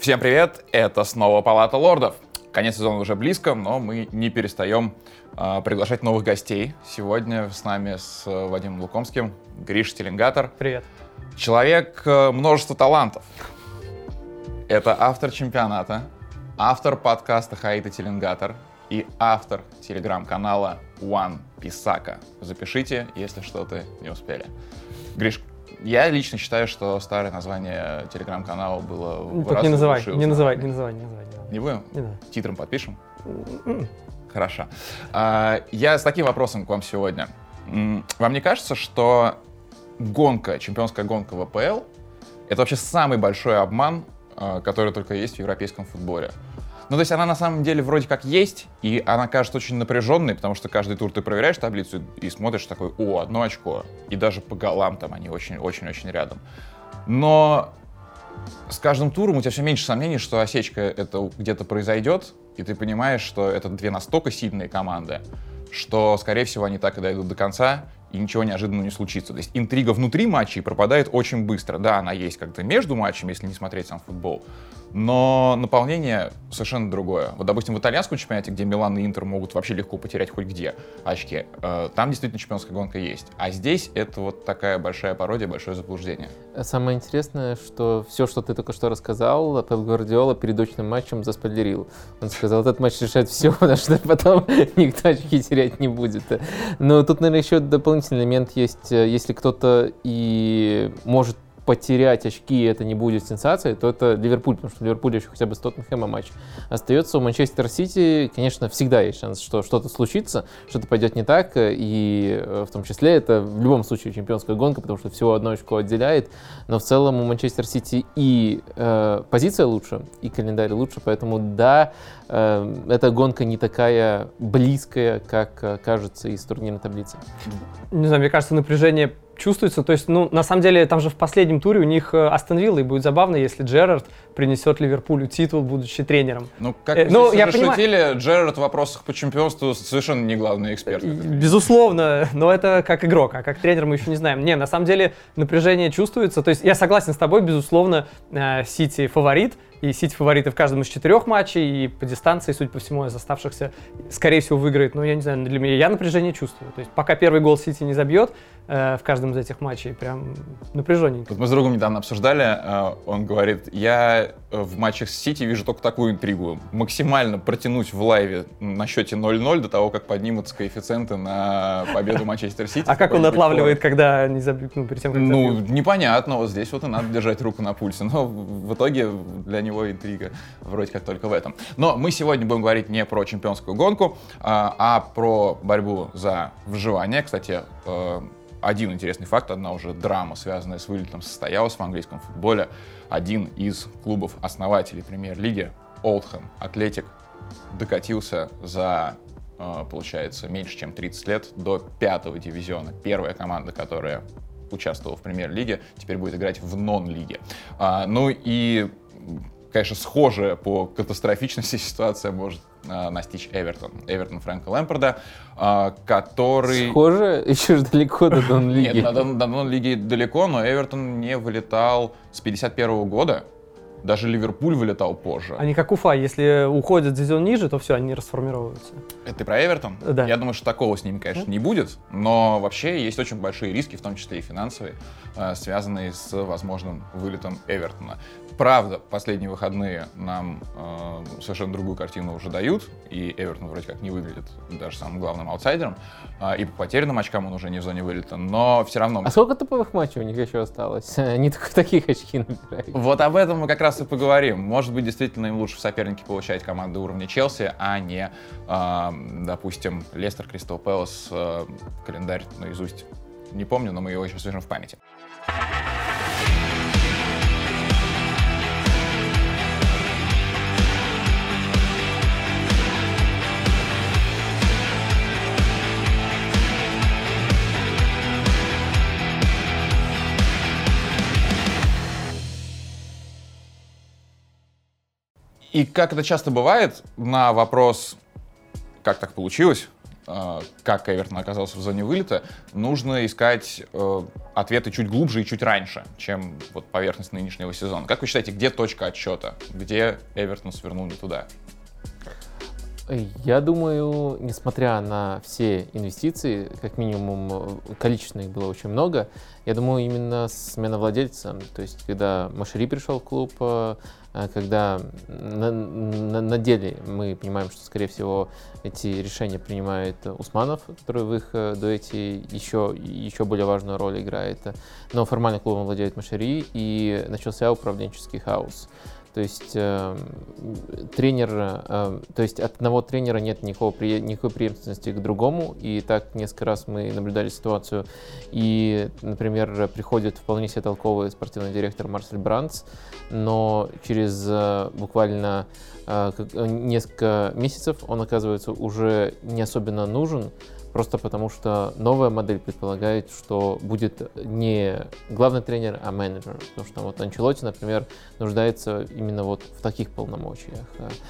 Всем привет, это снова Палата Лордов. Конец сезона уже близко, но мы не перестаем э, приглашать новых гостей. Сегодня с нами с Вадимом Лукомским Гриш Теленгатор. Привет. Человек э, множества талантов. Это автор чемпионата, автор подкаста Хаита Теленгатор и автор телеграм-канала One Писака. Запишите, если что-то не успели. Гриш, я лично считаю, что старое название телеграм-канала было Ну, в Только раз не называй, не называй, не называй, не называй. не будем? Не надо. Титром подпишем? М-м. Хорошо. А, Я с таким вопросом к вам сегодня. Вам не кажется, что гонка, чемпионская гонка в АПЛ, это вообще самый большой обман, а, который только есть в европейском футболе? Ну, то есть она на самом деле вроде как есть, и она кажется очень напряженной, потому что каждый тур ты проверяешь таблицу и смотришь такой, о, одно очко. И даже по голам там они очень-очень-очень рядом. Но с каждым туром у тебя все меньше сомнений, что осечка это где-то произойдет, и ты понимаешь, что это две настолько сильные команды, что, скорее всего, они так и дойдут до конца, и ничего неожиданного не случится. То есть интрига внутри матчей пропадает очень быстро. Да, она есть как-то между матчами, если не смотреть сам футбол, но наполнение совершенно другое. Вот, допустим, в итальянском чемпионате, где Милан и Интер могут вообще легко потерять хоть где очки, э, там действительно чемпионская гонка есть. А здесь это вот такая большая пародия, большое заблуждение. Самое интересное, что все, что ты только что рассказал, Пеп Гвардиола перед очным матчем заспойлерил. Он сказал, этот матч решает все, потому что потом никто очки терять не будет. Но тут, наверное, еще дополнительный элемент есть. Если кто-то и может потерять очки, и это не будет сенсацией, то это Ливерпуль, потому что в Ливерпуле еще хотя бы с Тоттенхэмом матч остается. У Манчестер Сити, конечно, всегда есть шанс, что что-то случится, что-то пойдет не так, и э, в том числе это в любом случае чемпионская гонка, потому что всего одно очко отделяет, но в целом у Манчестер Сити и э, позиция лучше, и календарь лучше, поэтому да, э, эта гонка не такая близкая, как э, кажется из турнирной таблицы. Не знаю, мне кажется, напряжение чувствуется. То есть, ну, на самом деле, там же в последнем туре у них э, Астон Вилла, и будет забавно, если Джерард принесет Ливерпулю титул, будучи тренером. Ну, как Э, ну, я уже понимаю- шутили, Джерард в вопросах по чемпионству совершенно не главный эксперт. И, Безусловно, но это как игрок, а как тренер мы еще не знаем. Не, на самом деле напряжение чувствуется. То есть я согласен с тобой, безусловно, э, Сити фаворит, и Сити фавориты в каждом из четырех матчей, и по дистанции, судя по всему, из оставшихся, скорее всего, выиграет. Но я не знаю, для меня я напряжение чувствую. То есть пока первый гол Сити не забьет э, в каждом из этих матчей, прям напряженненько. Вот мы с другом недавно обсуждали, э, он говорит, я э, в матчах с Сити вижу только такую интригу. Максимально протянуть в лайве на счете 0-0 до того, как поднимутся коэффициенты на победу Манчестер Сити. А как он отлавливает, когда не забьют, ну, перед тем, как Ну, непонятно, вот здесь вот и надо держать руку на пульсе. Но в итоге для него интрига вроде как только в этом. Но мы сегодня будем говорить не про чемпионскую гонку, а, а про борьбу за выживание. Кстати, э, один интересный факт, одна уже драма, связанная с вылетом, состоялась в английском футболе. Один из клубов-основателей премьер-лиги, Олдхэм Атлетик, докатился за, э, получается, меньше чем 30 лет до пятого дивизиона. Первая команда, которая участвовала в премьер-лиге, теперь будет играть в нон-лиге. А, ну и, конечно, схожая по катастрофичности ситуация может а, настичь Эвертон. Эвертон Фрэнка Лэмпорда, а, который... Схоже, еще же далеко до Дон-лиги. Нет, до, до нон-лиги далеко, но Эвертон не вылетал с 51 года. Даже Ливерпуль вылетал позже. Они как Уфа, если уходят дивизион ниже, то все, они расформировываются. Это ты про Эвертон? Да. Я думаю, что такого с ними, конечно, не будет, но вообще есть очень большие риски, в том числе и финансовые, э, связанные с возможным вылетом Эвертона. Правда, последние выходные нам э, совершенно другую картину уже дают, и Эвертон вроде как не выглядит даже самым главным аутсайдером, э, и по потерянным очкам он уже не в зоне вылета, но все равно... А сколько топовых матчей у них еще осталось? Они только таких очки набирают. Вот об этом мы как раз и поговорим. Может быть, действительно им лучше в сопернике получать команды уровня Челси, а не, э, допустим, Лестер, Кристал Пэлас, э, календарь наизусть не помню, но мы его еще свяжем в памяти. И как это часто бывает, на вопрос, как так получилось, э, как Эвертон оказался в зоне вылета, нужно искать э, ответы чуть глубже и чуть раньше, чем вот поверхность нынешнего сезона. Как вы считаете, где точка отсчета? Где Эвертон свернул не туда? Я думаю, несмотря на все инвестиции, как минимум количественно их было очень много, я думаю, именно смена владельца, то есть когда Машери пришел в клуб, э, когда на, на, на деле мы понимаем, что, скорее всего, эти решения принимает Усманов, который в их э, дуэте еще, еще более важную роль играет, но формально клубом владеет Машери, и начался управленческий хаос. То есть э, тренер, э, то есть от одного тренера нет никакого, никакой преемственности к другому, и так несколько раз мы наблюдали ситуацию, и, например, приходит вполне себе толковый спортивный директор Марсель Бранц, но через э, буквально э, несколько месяцев он оказывается уже не особенно нужен, Просто потому что новая модель предполагает, что будет не главный тренер, а менеджер. Потому что вот Анчелоти, например, нуждается именно вот в таких полномочиях.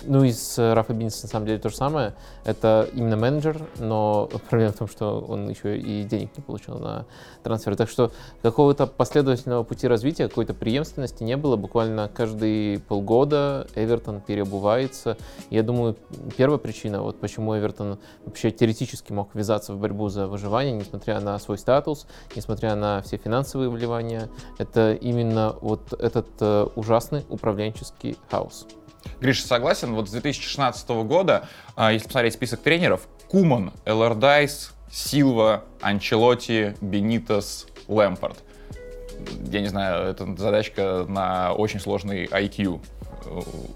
Ну и с Рафа Бинс на самом деле то же самое. Это именно менеджер, но проблема в том, что он еще и денег не получил на трансфер. Так что какого-то последовательного пути развития, какой-то преемственности не было. Буквально каждые полгода Эвертон переобувается. Я думаю, первая причина, вот почему Эвертон вообще теоретически мог ввязаться ввязаться в борьбу за выживание, несмотря на свой статус, несмотря на все финансовые вливания. Это именно вот этот э, ужасный управленческий хаос. Гриша, согласен. Вот с 2016 года, э, если посмотреть список тренеров, Куман, Эллардайс, Силва, Анчелоти, Бенитос, Лэмпорт. Я не знаю, это задачка на очень сложный IQ.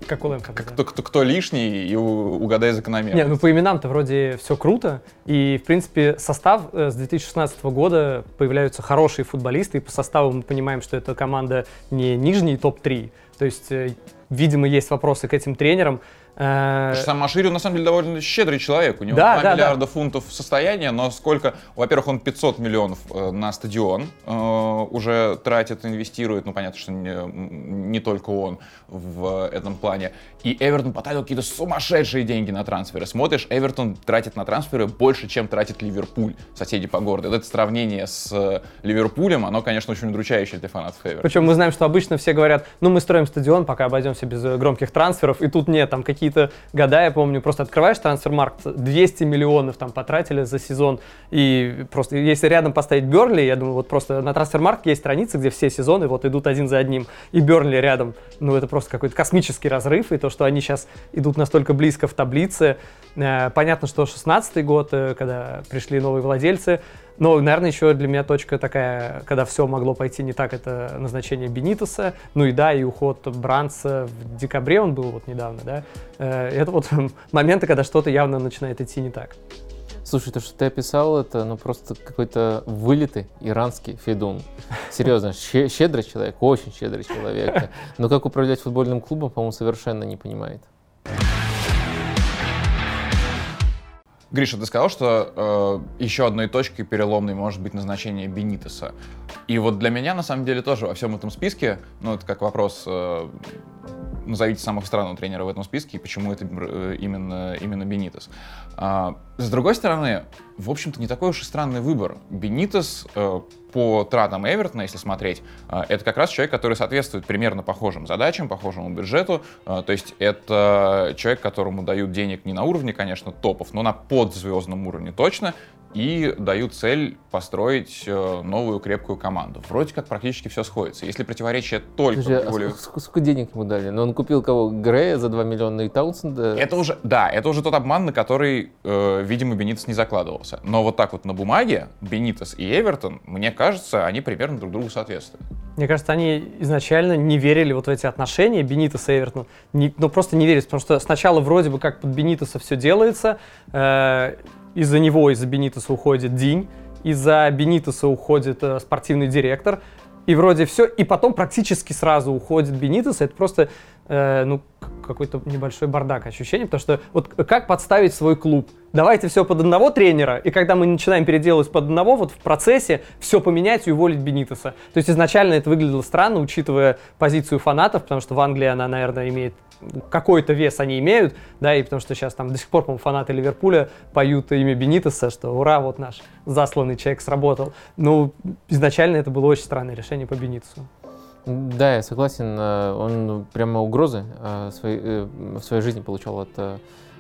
Как у Лэмка. Кто, кто, кто лишний и угадай закономерно. Не, ну по именам-то вроде все круто. И, в принципе, состав э, с 2016 года появляются хорошие футболисты. И по составу мы понимаем, что эта команда не нижний топ-3. То есть, э, видимо, есть вопросы к этим тренерам. Потому что сам Машири, на самом деле, довольно щедрый человек. У него да, 2 да, миллиарда да. фунтов состояния, но сколько... Во-первых, он 500 миллионов э, на стадион э, уже тратит, инвестирует. Ну, понятно, что не, не только он в этом плане. И Эвертон потратил какие-то сумасшедшие деньги на трансферы. Смотришь, Эвертон тратит на трансферы больше, чем тратит Ливерпуль, соседи по городу. Это сравнение с Ливерпулем, оно, конечно, очень удручающее для фанатов Эвертона. Причем мы знаем, что обычно все говорят, ну, мы строим стадион, пока обойдемся без громких трансферов, и тут нет, там какие какие-то года, я помню, просто открываешь трансфермаркт, 200 миллионов там потратили за сезон, и просто если рядом поставить Берли, я думаю, вот просто на трансфермаркт есть страницы, где все сезоны вот идут один за одним, и Берли рядом, ну это просто какой-то космический разрыв, и то, что они сейчас идут настолько близко в таблице, э, понятно, что 16 год, э, когда пришли новые владельцы, но, наверное, еще для меня точка такая, когда все могло пойти не так, это назначение Бенитоса. Ну и да, и уход Бранца в декабре он был вот недавно, да. Э, это вот моменты, когда что-то явно начинает идти не так. Слушай, то, что ты описал, это ну просто какой-то вылитый иранский федун. Серьезно, щедрый человек, очень щедрый человек. Но как управлять футбольным клубом, по-моему, совершенно не понимает. Гриша, ты сказал, что э, еще одной точкой переломной может быть назначение Бенитеса. И вот для меня, на самом деле, тоже во всем этом списке, ну, это как вопрос, э, назовите самого странного тренера в этом списке и почему это э, именно, именно Бенитес. А, с другой стороны, в общем-то, не такой уж и странный выбор. Бенитес э, по тратам Эвертона, если смотреть, э, это как раз человек, который соответствует примерно похожим задачам, похожему бюджету. То есть это человек, которому дают денег не на уровне, конечно, топов, но на подзвездном уровне точно и дают цель построить э, новую крепкую команду. Вроде как практически все сходится. Если противоречие только Подожди, воле... а сколько, сколько денег ему дали? Но ну, он купил кого? Грея за 2 миллиона и Таунсенда? Это уже, да, это уже тот обман, на который, э, видимо, Бенитес не закладывался. Но вот так вот на бумаге Бенитес и Эвертон, мне кажется, они примерно друг другу соответствуют. Мне кажется, они изначально не верили вот в эти отношения Бенитеса и Эвертона. Не, ну, просто не верили, потому что сначала вроде бы как под Бенитеса все делается, э, из-за него, из-за Бенитеса уходит Динь, из-за Бенитеса уходит э, спортивный директор, и вроде все, и потом практически сразу уходит Бенитес, это просто, э, ну, какой-то небольшой бардак ощущение, потому что вот как подставить свой клуб? Давайте все под одного тренера, и когда мы начинаем переделывать под одного, вот в процессе все поменять и уволить Бенитеса. То есть изначально это выглядело странно, учитывая позицию фанатов, потому что в Англии она, наверное, имеет какой-то вес они имеют, да, и потому что сейчас там до сих пор, по-моему, фанаты Ливерпуля поют имя Бенитеса, что ура, вот наш засланный человек сработал. Ну, изначально это было очень странное решение по Бенитесу. Да, я согласен. Э, он прямо угрозы э, в своей жизни получал от э,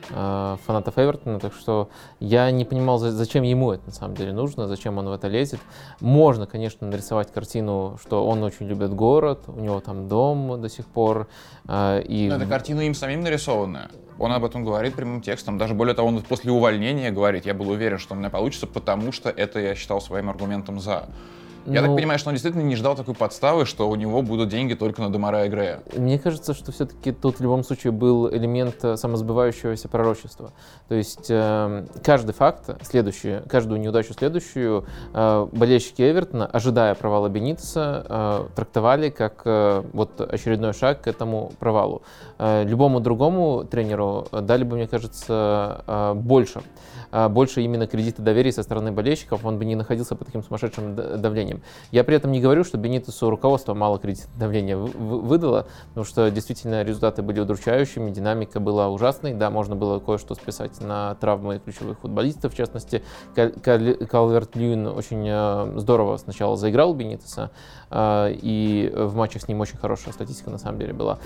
фанатов Эвертона, так что я не понимал, зачем ему это на самом деле нужно, зачем он в это лезет. Можно, конечно, нарисовать картину, что он очень любит город, у него там дом до сих пор. И... Но эта картина им самим нарисованная. Он об этом говорит прямым текстом. Даже более того, он после увольнения говорит, я был уверен, что у меня получится, потому что это я считал своим аргументом за. Я ну, так понимаю, что он действительно не ждал такой подставы, что у него будут деньги только на Демара и Грея. Мне кажется, что все-таки тут в любом случае был элемент э, самосбывающегося пророчества. То есть э, каждый факт, следующий, каждую неудачу следующую, э, болельщики Эвертона, ожидая провала Бенитеса, э, трактовали как э, вот очередной шаг к этому провалу. Э, любому другому тренеру дали бы, мне кажется, э, больше. А, больше именно кредита доверия со стороны болельщиков, он бы не находился под таким сумасшедшим давлением. Я при этом не говорю, что Бенитесу руководство мало кредита давления выдало, потому что действительно результаты были удручающими, динамика была ужасной, да, можно было кое-что списать на травмы ключевых футболистов, в частности, Калверт Льюин очень а, здорово сначала заиграл Бенитеса, и в матчах с ним очень хорошая статистика на самом деле была,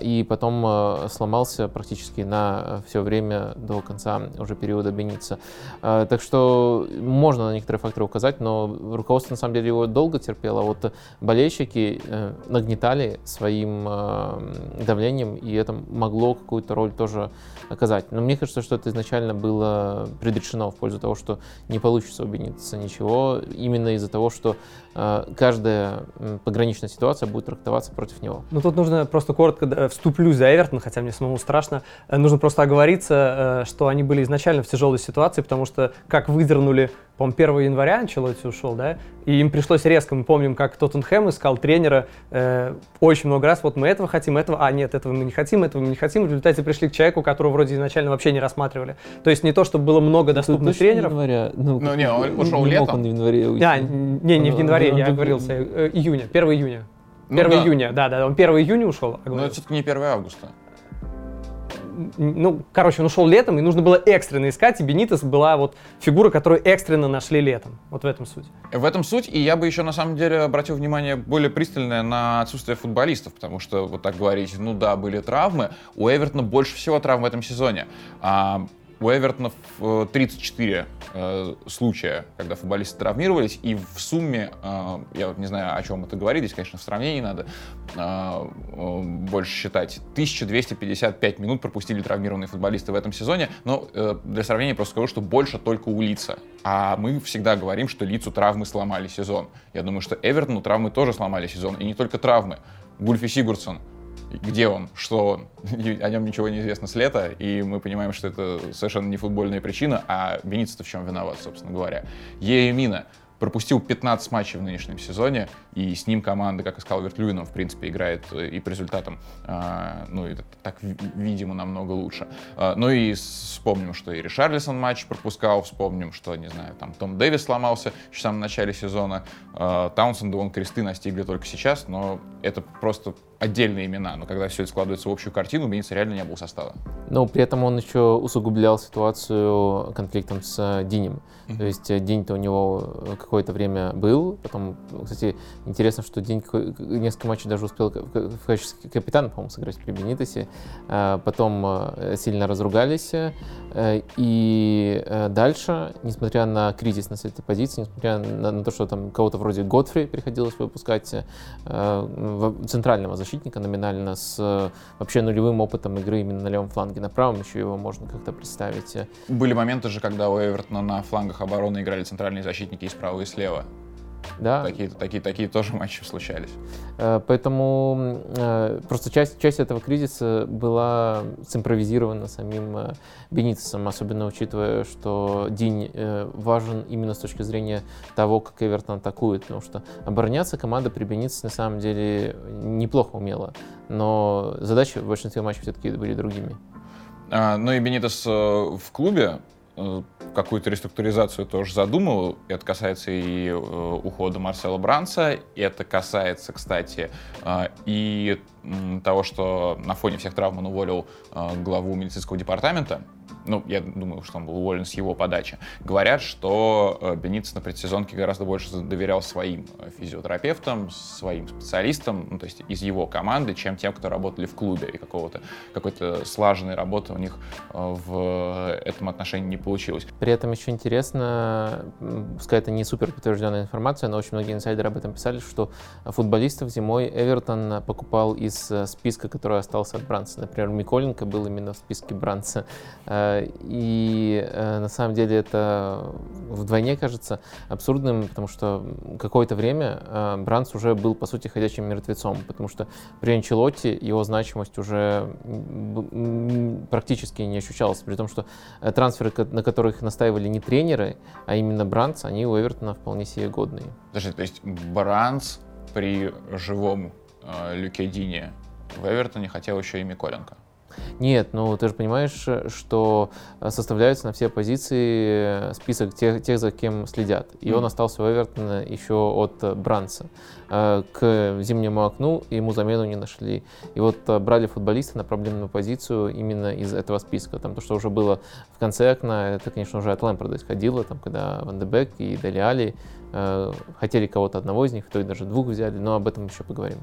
и потом сломался практически на все время до конца уже периода Бенитеса изменится. А, так что можно на некоторые факторы указать, но руководство на самом деле его долго терпело. Вот болельщики э, нагнетали своим э, давлением, и это могло какую-то роль тоже оказать. Но мне кажется, что это изначально было предрешено в пользу того, что не получится убедиться ничего, именно из-за того, что э, каждая пограничная ситуация будет трактоваться против него. Ну тут нужно просто коротко вступлю за Эвертон, хотя мне самому страшно. Нужно просто оговориться, что они были изначально в тяжелой ситуации потому что как выдернули, по-моему, 1 января Анчелотти ушел, да, и им пришлось резко, мы помним, как Тоттенхэм искал тренера э, очень много раз, вот мы этого хотим, этого, а нет, этого мы не хотим, этого мы не хотим, в результате пришли к человеку, которого вроде изначально вообще не рассматривали. То есть не то, чтобы было много доступных тренеров. Января? Ну, ну не, он ушел не летом. он в январе уйти. А, не, не в январе, я говорил, э, июня, 1 июня. 1 ну, да. июня, да, да, он 1 июня ушел. А Но это все-таки не 1 августа ну, короче, он ушел летом, и нужно было экстренно искать, и Бенитес была вот фигура, которую экстренно нашли летом. Вот в этом суть. В этом суть, и я бы еще на самом деле обратил внимание более пристальное на отсутствие футболистов, потому что вот так говорить, ну да, были травмы, у Эвертона больше всего травм в этом сезоне. А у Эвертона 34 э, случая, когда футболисты травмировались, и в сумме, э, я вот не знаю, о чем это говорит, здесь, конечно, в сравнении надо э, э, больше считать, 1255 минут пропустили травмированные футболисты в этом сезоне, но э, для сравнения просто скажу, что больше только у Лица. А мы всегда говорим, что Лицу травмы сломали сезон. Я думаю, что Эвертону травмы тоже сломали сезон, и не только травмы. Гульфи Сигурдсон где он, что он. о нем ничего не известно с лета, и мы понимаем, что это совершенно не футбольная причина, а Бенитс-то в чем виноват, собственно говоря. Еемина пропустил 15 матчей в нынешнем сезоне, и с ним команда, как и сказал Вертлюином, в принципе, играет э, и по результатам, э, ну, это так, видимо, намного лучше. Э, ну и вспомним, что и Ришарлисон матч пропускал, вспомним, что, не знаю, там Том Дэвис сломался еще в самом начале сезона, э, Таунсенда он кресты настигли только сейчас, но это просто отдельные имена, но когда все это складывается в общую картину, у Беница реально не было состава. Но при этом он еще усугублял ситуацию конфликтом с э, Динем. Mm-hmm. То есть э, День-то у него э, какое-то время был, потом, кстати, интересно, что День несколько матчей даже успел в качестве капитана, по-моему, сыграть при Бенитосе, потом сильно разругались, и дальше, несмотря на кризис на этой позиции, несмотря на, на то, что там кого-то вроде Готфри приходилось выпускать, центрального защитника, номинально с э, вообще нулевым опытом игры именно на левом фланге. На правом еще его можно как-то представить. Были моменты же, когда у Эвертона на флангах обороны играли центральные защитники и справа, и слева. Да. Такие, такие, такие тоже матчи случались. Э, поэтому э, просто часть, часть этого кризиса была симпровизирована самим э, Бенитесом, особенно учитывая, что день важен именно с точки зрения того, как Эвертон атакует, потому что обороняться команда при Бенитесе на самом деле неплохо умела, но задачи в большинстве матчей все-таки были другими. А, ну и Бенитес в клубе какую-то реструктуризацию тоже задумал. Это касается и э, ухода Марсела Бранца, это касается, кстати, э, и того, что на фоне всех травм он уволил э, главу медицинского департамента ну, я думаю, что он был уволен с его подачи, говорят, что э, Бениц на предсезонке гораздо больше доверял своим э, физиотерапевтам, своим специалистам, ну, то есть из его команды, чем тем, кто работали в клубе, и какого-то, какой-то слаженной работы у них э, в этом отношении не получилось. При этом еще интересно, пускай это не супер подтвержденная информация, но очень многие инсайдеры об этом писали, что футболистов зимой Эвертон покупал из списка, который остался от Бранца. Например, Миколенко был именно в списке Бранца. И э, на самом деле это вдвойне кажется абсурдным, потому что какое-то время э, Бранс уже был, по сути, ходячим мертвецом, потому что при Анчелотте его значимость уже практически не ощущалась, при том, что э, трансферы, на которых настаивали не тренеры, а именно Бранс, они у Эвертона вполне себе годные. Подожди, то есть Бранс при живом э, Люке Дине в Эвертоне хотел еще и Миколенко? Нет, ну ты же понимаешь, что составляются на все позиции список тех, тех за кем следят. И mm. он остался у Эвертона еще от Бранса. Э, к зимнему окну ему замену не нашли. И вот э, брали футболиста на проблемную позицию именно из этого списка. Там то, что уже было в конце окна, это, конечно, уже от Лэмпорда исходило, там, когда Ван де и Дели Али э, хотели кого-то одного из них, то и даже двух взяли, но об этом еще поговорим.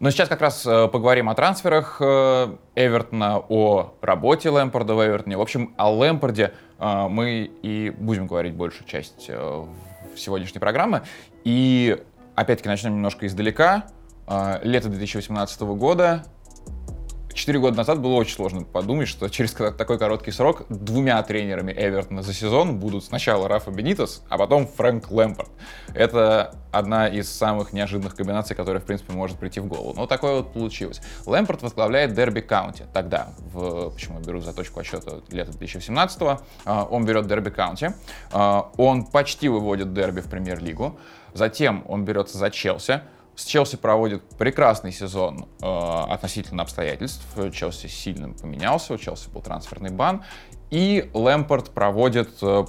Но сейчас как раз э, поговорим о трансферах э, Эвертона, о работе Лэмпорда в Эвертоне. В общем, о Лэмпорде э, мы и будем говорить большую часть сегодняшней программы. И опять-таки начнем немножко издалека. Лето 2018 года Четыре года назад было очень сложно подумать, что через такой короткий срок двумя тренерами Эвертона за сезон будут сначала Рафа Бенитес, а потом Фрэнк Лэмпард. Это одна из самых неожиданных комбинаций, которая, в принципе, может прийти в голову. Но такое вот получилось. Лэмпард возглавляет Дерби Каунти. Тогда, в, почему я беру за точку отсчета лета 2017 а, он берет Дерби Каунти. А, он почти выводит Дерби в премьер-лигу. Затем он берется за Челси. С Челси проводит прекрасный сезон э, относительно обстоятельств. Челси сильно поменялся, у Челси был трансферный бан. И Лэмпорт проводит э,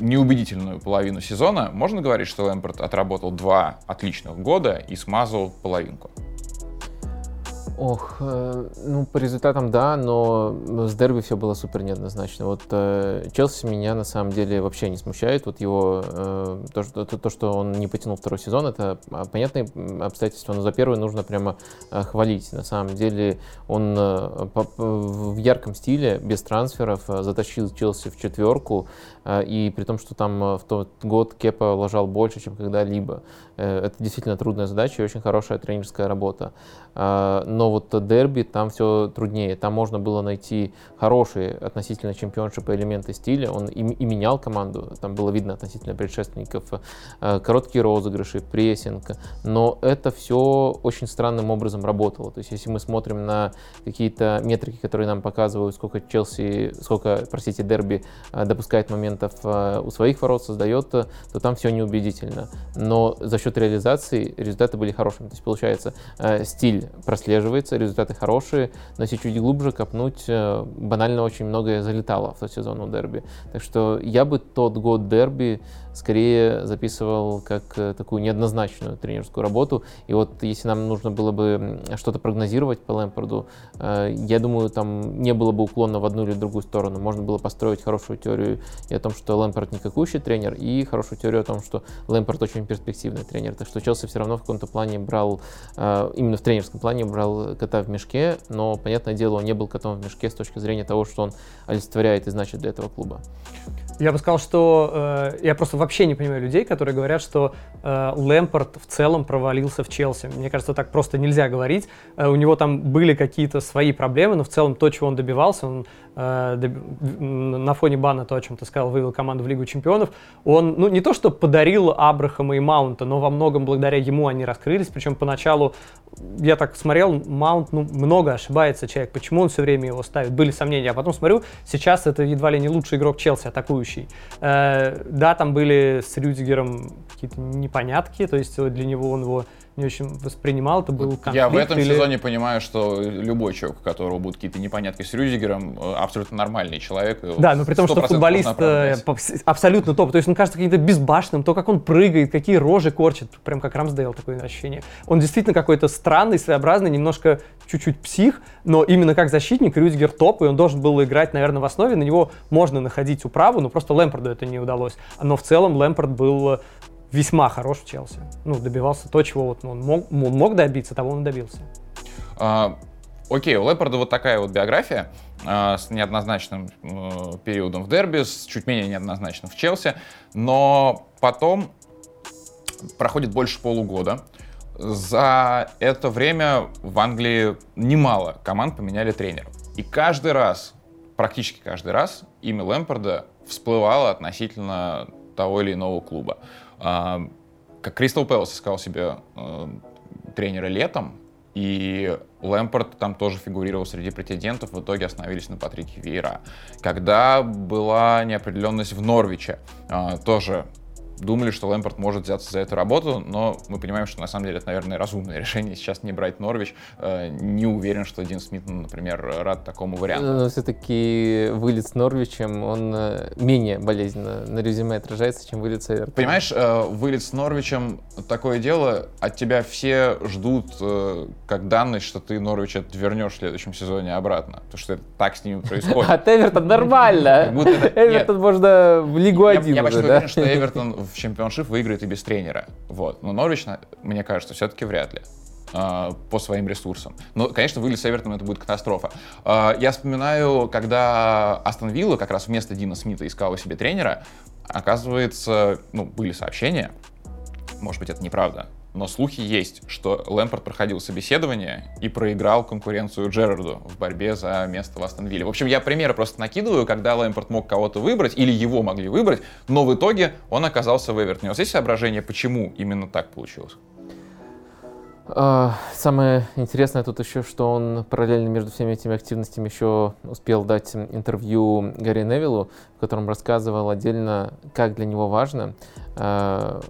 неубедительную половину сезона. Можно говорить, что Лэмпорт отработал два отличных года и смазал половинку? Ох, э, ну по результатам да, но с дерби все было супер неоднозначно. Вот э, Челси меня на самом деле вообще не смущает. Вот его э, то, что, то, что он не потянул второй сезон, это понятные обстоятельства, но за первый нужно прямо хвалить. На самом деле он в ярком стиле, без трансферов, затащил Челси в четверку, а, и при том, что там э, в тот год Кепа ложал больше, чем когда-либо. Э, это действительно трудная задача и очень хорошая тренерская работа. А, но вот дерби там все труднее. Там можно было найти хорошие относительно чемпионшипа элементы стиля. Он и, и менял команду, там было видно относительно предшественников. Э, короткие розыгрыши, прессинг. Но это все очень странным образом работало. То есть если мы смотрим на какие-то метрики, которые нам показывают, сколько Челси, сколько, простите, дерби допускает момент 100% э, у своих ворот создает, э, то там все неубедительно. Но за счет реализации результаты были хорошими. То есть получается, э, стиль прослеживается, результаты хорошие, но если чуть глубже копнуть, банально очень многое залетало в тот сезон у дерби. Так что я бы тот год дерби скорее записывал как э, такую неоднозначную тренерскую работу. И вот если нам нужно было бы что-то прогнозировать по Лэмпорду, э, я думаю, там не было бы уклона в одну или другую сторону. Можно было построить хорошую теорию и о том, что Лэмпорд никакущий тренер, и хорошую теорию о том, что Лэмпорд очень перспективный тренер. Так что Челси все равно в каком-то плане брал, э, именно в тренерском плане брал кота в мешке, но, понятное дело, он не был котом в мешке с точки зрения того, что он олицетворяет и значит для этого клуба. Я бы сказал, что э, я просто вообще не понимаю людей, которые говорят, что э, Лэмпорт в целом провалился в Челси. Мне кажется, так просто нельзя говорить. Э, у него там были какие-то свои проблемы, но в целом то, чего он добивался, он э, доб... на фоне бана, то, о чем ты сказал, вывел команду в Лигу Чемпионов, он, ну, не то, что подарил Абрахама и Маунта, но во многом благодаря ему они раскрылись. Причем поначалу, я так смотрел, Маунт, ну, много ошибается человек. Почему он все время его ставит? Были сомнения. А потом смотрю, сейчас это едва ли не лучший игрок Челси, атакующий атакующий. Э, да, там были с Рюдигером какие-то непонятки, то есть для него он его не очень воспринимал, это был конфликт. Я в этом или... сезоне понимаю, что любой человек, у которого будут какие-то непонятки с Рюдигером, э, абсолютно нормальный человек. Да, но при том, что 100% футболист э, абсолютно топ. То есть он кажется каким-то безбашенным, то, как он прыгает, какие рожи корчит, прям как Рамсдейл такое ощущение. Он действительно какой-то странный, своеобразный, немножко чуть-чуть псих, но именно как защитник Рюдигер топ, и он должен был играть, наверное, в основе, на него можно находить управу, но просто Лэмпорду это не удалось. Но в целом Лэмпорд был э, весьма хорош в Челси. Ну, добивался то, чего вот он мог, он мог добиться, того он добился. А, Окей, у Лепарда вот такая вот биография а, с неоднозначным э, периодом в дерби, с чуть менее неоднозначным в Челси, но потом проходит больше полугода. За это время в Англии немало команд поменяли тренеров. И каждый раз, практически каждый раз, имя Лэмпорда всплывало относительно того или иного клуба. А, Как Кристал Пэлас искал себе э, тренера летом, и Лэмпорт там тоже фигурировал среди претендентов, в итоге остановились на Патрике Вейра. Когда была неопределенность в Норвиче, а, тоже думали, что Лэмпорт может взяться за эту работу, но мы понимаем, что на самом деле это, наверное, разумное решение сейчас не брать Норвич. Э, Не уверен, что Дин Смит, ну, например, рад такому варианту. Но все-таки вылет с Норвичем, он э, менее болезненно на резюме отражается, чем вылет с Эвертоном. Понимаешь, э, вылет с Норвичем такое дело, от тебя все ждут э, как данность, что ты Норвич вернешь в следующем сезоне обратно. Потому что так с ними происходит. От Эвертон нормально. Эвертон можно в Лигу 1 я почти уверен, что Эвертон в чемпионшип выиграет и без тренера. Вот. Но Норвич, мне кажется, все-таки вряд ли а, по своим ресурсам. Но, конечно, вылет с Эвертоном это будет катастрофа. А, Я вспоминаю, когда Астон Вилла как раз вместо Дина Смита искала себе тренера, оказывается, ну, были сообщения, может быть, это неправда, но слухи есть, что Лэмпорт проходил собеседование и проиграл конкуренцию Джерарду в борьбе за место в Астон Вилле. В общем, я примеры просто накидываю, когда Лэмпорт мог кого-то выбрать, или его могли выбрать, но в итоге он оказался в Эвертоне. У вас есть соображение, почему именно так получилось? А, Самое интересное тут еще, что он параллельно между всеми этими активностями еще успел дать интервью Гарри Невиллу, в котором рассказывал отдельно, как для него важно а,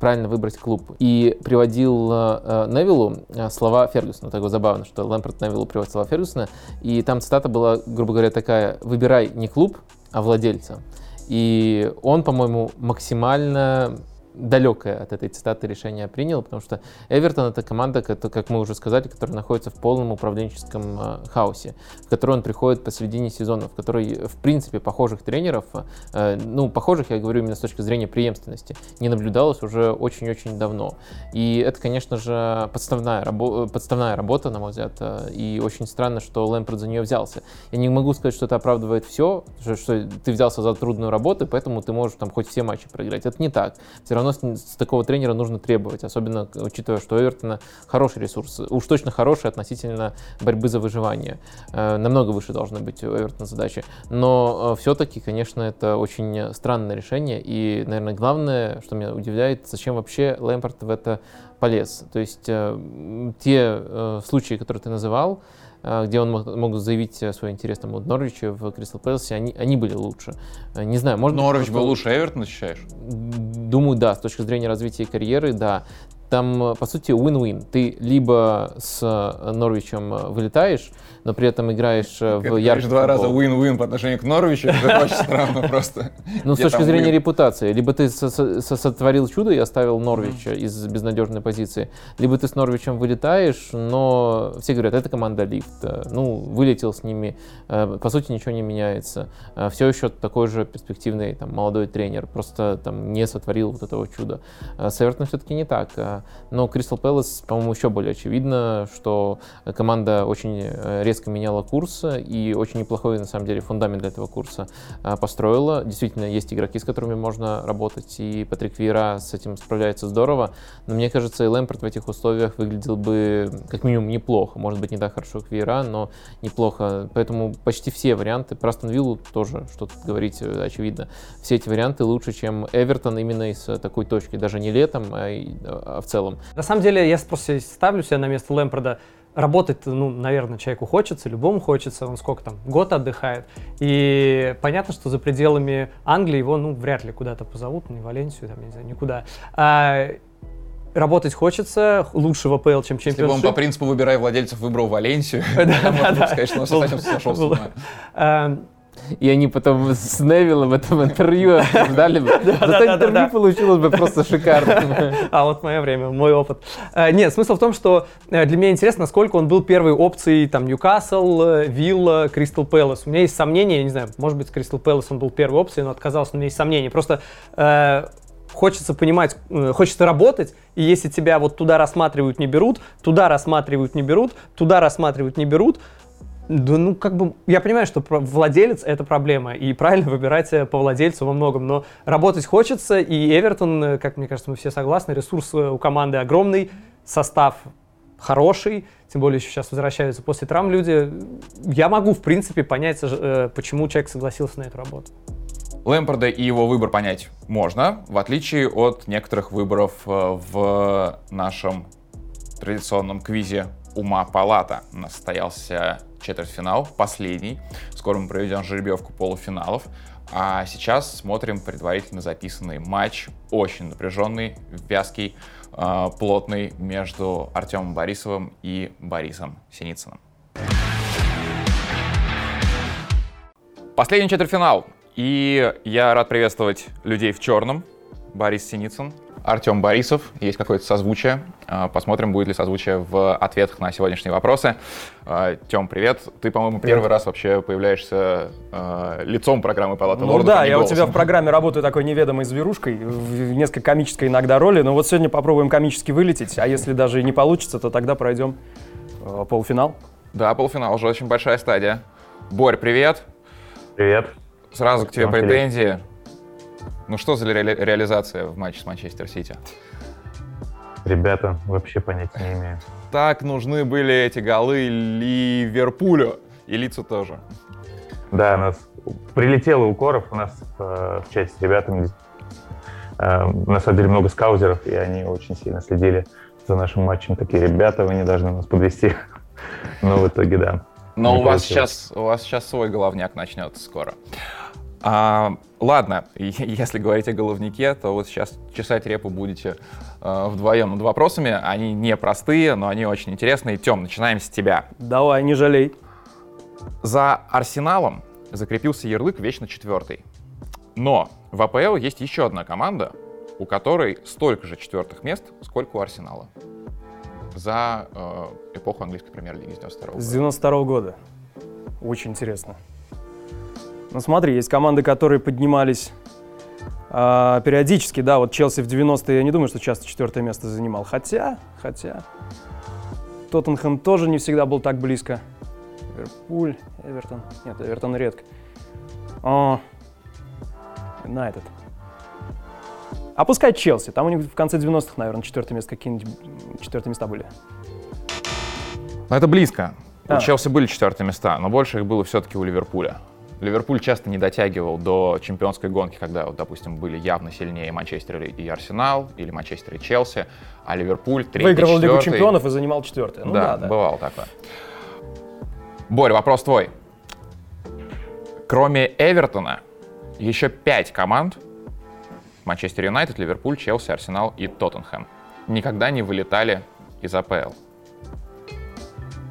правильно выбрать клуб. И приводил а, Невиллу слова Фергюсона. Так вот забавно, что Лэмпорт Невиллу приводит слова Фергюсона. И там цитата была, грубо говоря, такая «Выбирай не клуб, а владельца». И он, по-моему, максимально далекое от этой цитаты решение принял, потому что Эвертон это команда, как мы уже сказали, которая находится в полном управленческом э, хаосе, в которой он приходит посередине сезона, в которой, в принципе, похожих тренеров, э, ну, похожих, я говорю именно с точки зрения преемственности, не наблюдалось уже очень-очень давно. И это, конечно же, подставная, рабо- подставная работа, на мой взгляд, э, и очень странно, что Лэмпорт за нее взялся. Я не могу сказать, что это оправдывает все, что, что ты взялся за трудную работу, поэтому ты можешь там хоть все матчи проиграть. Это не так. Все равно с, с такого тренера нужно требовать, особенно учитывая, что Эвертона хороший ресурс, уж точно хороший относительно борьбы за выживание. Э, намного выше должны быть у Эвертона задачи. Но все-таки, конечно, это очень странное решение. И, наверное, главное, что меня удивляет, зачем вообще Лэмпорт в это полез. То есть э, те э, случаи, которые ты называл, э, где он мог, мог заявить э, свой интерес там, от Норвича в Кристал Пэласе, они, они были лучше. Э, Не знаю, может Норвич был лучше Эвертона, ощущаешь? Думаю, да, с точки зрения развития карьеры, да. Там, э, по сути, win-win. Ты либо с э, Норвичем э, вылетаешь, но при этом играешь э, в яркий два раза win-win по отношению к Норвичу, это очень странно просто. Ну, с точки зрения репутации. Либо ты со- со- со- сотворил чудо и оставил Норвича из безнадежной позиции, либо ты с Норвичем вылетаешь, но все говорят, это команда лифт. Э, Ну, вылетел с ними, по сути, ничего не меняется. Все еще такой же перспективный там, молодой тренер, просто там не сотворил вот этого чуда. С Эвертоном все-таки не так. Но Кристал Пэлас, по-моему, еще более очевидно, что команда очень э, резко меняла курс и очень неплохой, на самом деле, фундамент для этого курса э, построила. Действительно, есть игроки, с которыми можно работать, и Патрик Вейра с этим справляется здорово. Но мне кажется, и Лэмпорт в этих условиях выглядел бы как минимум неплохо. Может быть, не так хорошо, как Вейра, но неплохо. Поэтому почти все варианты, про Астон Виллу тоже, что тут говорить, э, очевидно. Все эти варианты лучше, чем Эвертон именно из такой точки. Даже не летом, а, а в целом. На самом деле, я просто ставлю себя на место Лэмпорда. Работать, ну, наверное, человеку хочется, любому хочется. Он сколько там, год отдыхает. И понятно, что за пределами Англии его, ну, вряд ли куда-то позовут, не в Валенсию, там, не знаю, никуда. А, работать хочется, лучше в АПЛ, чем Если бы он по принципу «выбирай владельцев» выбрал Валенсию, что он сошел с ума. И они потом с Невиллом в этом интервью обсуждали бы. Зато интервью получилось бы просто шикарным. А вот мое время, мой опыт. Э, Нет, смысл в том, что э, для меня интересно, насколько он был первой опцией там Ньюкасл, э, Вилла, Кристал Пэлас. У меня есть сомнения, я не знаю, может быть, Кристал Пэлас он был первой опцией, но отказался, но у меня есть сомнения. Просто хочется понимать, хочется работать, и если тебя вот туда рассматривают, не берут, туда рассматривают, не берут, туда рассматривают, не берут, да, ну, как бы, я понимаю, что владелец — это проблема, и правильно выбирать э, по владельцу во многом, но работать хочется, и Эвертон, э, как мне кажется, мы все согласны, ресурс э, у команды огромный, состав хороший, тем более еще сейчас возвращаются после травм люди. Я могу, в принципе, понять, почему человек согласился на эту работу. Лэмпорда и его выбор понять можно, в отличие от некоторых выборов в нашем традиционном квизе «Ума палата». У нас состоялся четвертьфинал, последний. Скоро мы проведем жеребьевку полуфиналов. А сейчас смотрим предварительно записанный матч, очень напряженный, вязкий, э, плотный между Артемом Борисовым и Борисом Синицыным. Последний четвертьфинал. И я рад приветствовать людей в черном. Борис Синицын, Артем Борисов. Есть какое-то созвучие. А, Посмотрим, будет ли созвучие в ответах на сегодняшние вопросы. А, Тем, привет. Ты, по-моему, первый раз вообще появляешься а, лицом программы «Палата Ну лордов», да, я у голосом. тебя в программе работаю такой неведомой зверушкой, в несколько комической иногда роли, но вот сегодня попробуем комически вылететь, а если даже и не получится, то тогда пройдем э, полуфинал. Да, полуфинал, уже очень большая стадия. Борь, привет. Привет. Сразу к тебе претензии. Ну что за ре- реализация в матче с Манчестер Сити? Ребята, вообще понятия не имею. Так нужны были эти голы Ливерпулю. И лицу тоже. Да, нас прилетело укоров у нас э, в чате с ребятами. Э, на самом деле много скаузеров, и они очень сильно следили за нашим матчем. Такие, ребята, вы не должны нас подвести. Но в итоге, да. Но у вас, сейчас, у вас сейчас свой головняк начнется скоро. А, ладно, если говорить о головнике, то вот сейчас чесать репу будете э, вдвоем над вопросами. Они не простые, но они очень интересные. Тем, начинаем с тебя. Давай, не жалей. За Арсеналом закрепился ярлык вечно четвертый. Но в АПЛ есть еще одна команда, у которой столько же четвертых мест, сколько у Арсенала. За э, эпоху английской премьер-лиги с 92 С года. 92 года. Очень интересно. Ну смотри, есть команды, которые поднимались а, периодически, да, вот Челси в 90-е, я не думаю, что часто четвертое место занимал. Хотя, хотя, Тоттенхэм тоже не всегда был так близко. Ливерпуль, Эвертон. Нет, Эвертон редко. О, Юнайтед. А пускай Челси. Там у них в конце 90-х, наверное, четвертое место какие-нибудь четвертые места были. Но это близко. У А. Челси были четвертые места, но больше их было все-таки у Ливерпуля. Ливерпуль часто не дотягивал до чемпионской гонки, когда, вот, допустим, были явно сильнее Манчестер и Арсенал, или Манчестер и Челси, а Ливерпуль третий, Выигрывал Лигу четвертый. чемпионов и занимал четвертое. Ну да, да, да. бывало такое. Борь, вопрос твой. Кроме Эвертона, еще пять команд Манчестер Юнайтед, Ливерпуль, Челси, Арсенал и Тоттенхэм никогда не вылетали из АПЛ.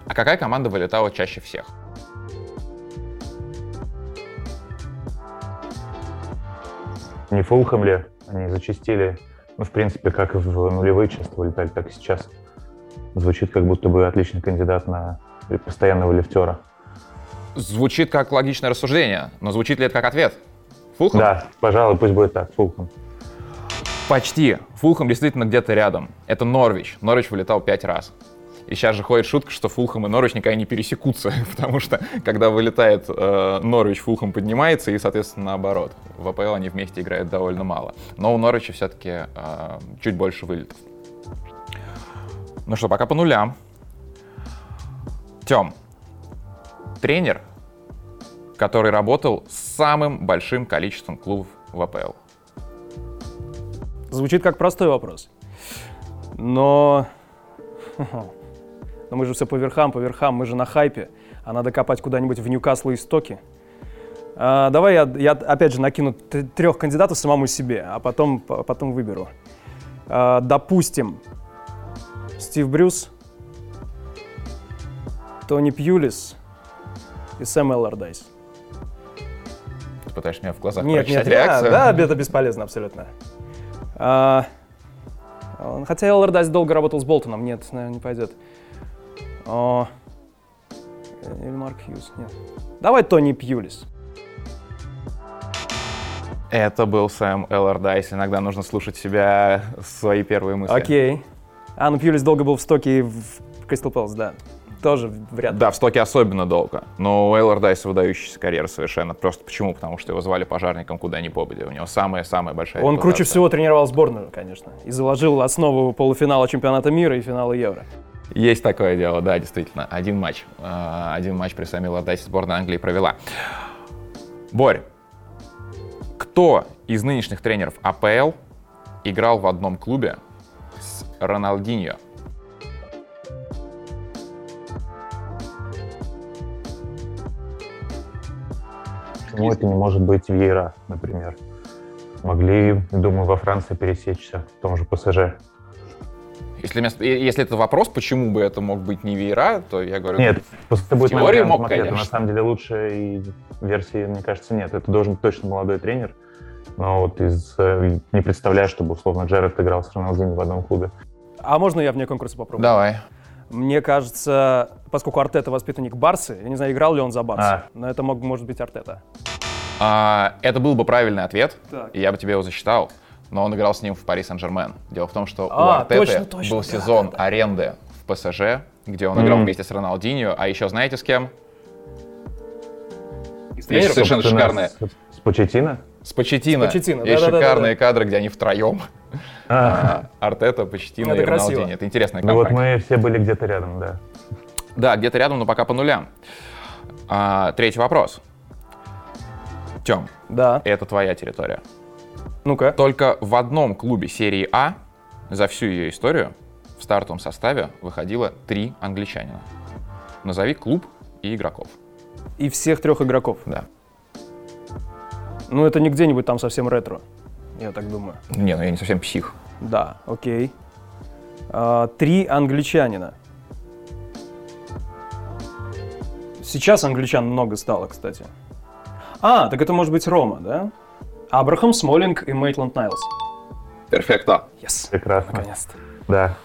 А какая команда вылетала чаще всех? Не Фулхэм ли? Они зачастили, ну, в принципе, как в нулевые часто вылетали, так и сейчас. Звучит как будто бы отличный кандидат на постоянного лифтера. Звучит как логичное рассуждение, но звучит ли это как ответ? Фулхэм? Да, пожалуй, пусть будет так, Фулхэм. Почти. Фулхэм действительно где-то рядом. Это Норвич. Норвич вылетал пять раз. И сейчас же ходит шутка, что Фулхэм и Норвич никогда не пересекутся, потому что когда вылетает э, Норвич, Фулхэм поднимается, и, соответственно, наоборот. В АПЛ они вместе играют довольно мало. Но у Норвича все-таки э, чуть больше вылетов. Ну что, пока по нулям. Тем, тренер, который работал с самым большим количеством клубов в АПЛ. Звучит как простой вопрос. Но... Но мы же все по верхам, по верхам, мы же на хайпе, а надо копать куда-нибудь в Ньюкасл и Стоки. А, давай я, я опять же накину трех кандидатов самому себе, а потом, по- потом выберу. А, допустим, Стив Брюс, Тони Пьюлис и Сэм Эллардайс. Ты пытаешься меня в глазах Нет, прочитать нет, реакцию? да, это бесполезно абсолютно. А, хотя Эллардайс долго работал с Болтоном, нет, наверное, не пойдет. О, или Марк Хьюз, нет. Давай Тони Пьюлис. Это был Сэм Эллардайс. Иногда нужно слушать себя, свои первые мысли. Окей. А, ну Пьюлис долго был в стоке и в Кристал Пэлас, да. Тоже вряд ли. Да, в стоке особенно долго. Но у Эллардайса выдающаяся карьера совершенно. Просто почему? Потому что его звали пожарником куда ни попадя. У него самая-самая большая Он круче репутация. всего тренировал сборную, конечно. И заложил основу полуфинала чемпионата мира и финала Евро. Есть такое дело, да, действительно. Один матч. А, Один матч при Сэме Эллардайсе сборная Англии провела. Борь, кто из нынешних тренеров АПЛ играл в одном клубе с Роналдиньо? Почему это не может быть Вейра, например? Могли, думаю, во Франции пересечься, в том же ПСЖ. Если, если это вопрос, почему бы это мог быть не Вейра, то я говорю... Нет, просто будет вариант мог, ответа. конечно. На самом деле лучшей версии, мне кажется, нет. Это должен быть точно молодой тренер. Но вот из... э, Не представляю, чтобы, условно, Джерард играл с Роналдини в одном клубе. А можно я вне конкурса попробую? Давай. Мне кажется, поскольку Артета воспитанник Барсы, я не знаю, играл ли он за Барсу, А. но это мог, может быть Артета. А, это был бы правильный ответ, Так. и я бы тебе его засчитал. Но он играл с ним в Пари Сен-Жермен. Дело в том, что у А, Артеты точно, точно, был да, сезон да, да. аренды в ПСЖ, где он играл Мгм. вместе с Роналдиньо, а еще знаете с кем? Тренеров? Совершенно шикарные. С, с? С Почетино. С Почеттино, Есть да-да-да-да-да. шикарные кадры, где они втроем. А, Артета, Почетино Это и. Роналдиньо. Это интересная ну вот компания. мы все были где-то рядом, да. Да, где-то рядом, но пока по нулям. А, третий вопрос. Тем, Да. это твоя территория. Ну-ка. Только в одном клубе серии А за всю ее историю в стартовом составе выходило три англичанина. Назови клуб и игроков. И всех трех игроков. Да. Ну, это не где-нибудь там совсем ретро, я так думаю. Не, ну я не совсем псих. Да, окей. А, три англичанина. Сейчас англичан много стало, кстати. А, так это может быть Рома, да? Абрахам, Смолинг и Мейтланд Найлс. Перфекто. Yes. Прекрасно. Наконец-то. Да.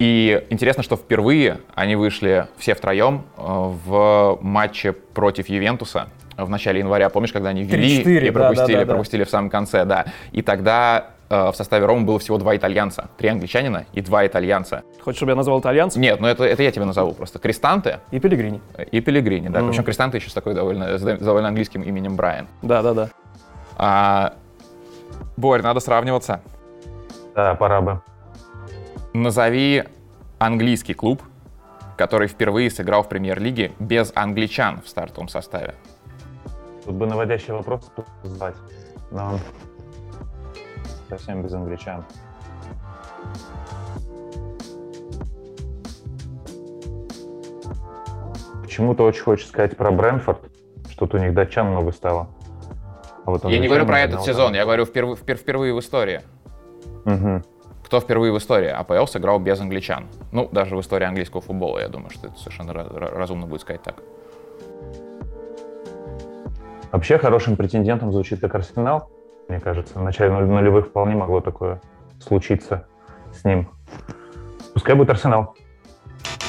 И интересно, что впервые они вышли все втроем э, в матче против Ювентуса в начале января. Помнишь, когда они вели 3-4, и пропустили, да, да, да. пропустили в самом конце, да. И тогда э, в составе Ромы было всего два итальянца. Три англичанина и два итальянца. Хочешь, чтобы я назвал итальянцев? Нет, ну это, это я тебе назову просто. Кристанте И Пелигрини. и Пелегрини, да. Мгм. Причем Кристанте еще с такой довольно, с довольно английским именем Брайан. Да-да-да. А, Борь, надо сравниваться. Да, пора бы. Назови английский клуб, который впервые сыграл в премьер-лиге без англичан в стартовом составе. Тут бы наводящий вопрос звать, но совсем без англичан. Почему-то очень хочется сказать про Брэнфорд, что-то у них датчан много стало. А вот я не говорю про этот сезон, там. я говорю впервые, впер- впервые в истории. Мгм. Кто впервые в истории АПЛ сыграл без англичан? Ну, даже в истории английского футбола, я думаю, что это совершенно ра- ра- разумно будет сказать так. Вообще хорошим претендентом звучит как Арсенал, мне кажется. В начале нулевых вполне могло такое случиться с ним. Пускай будет Арсенал.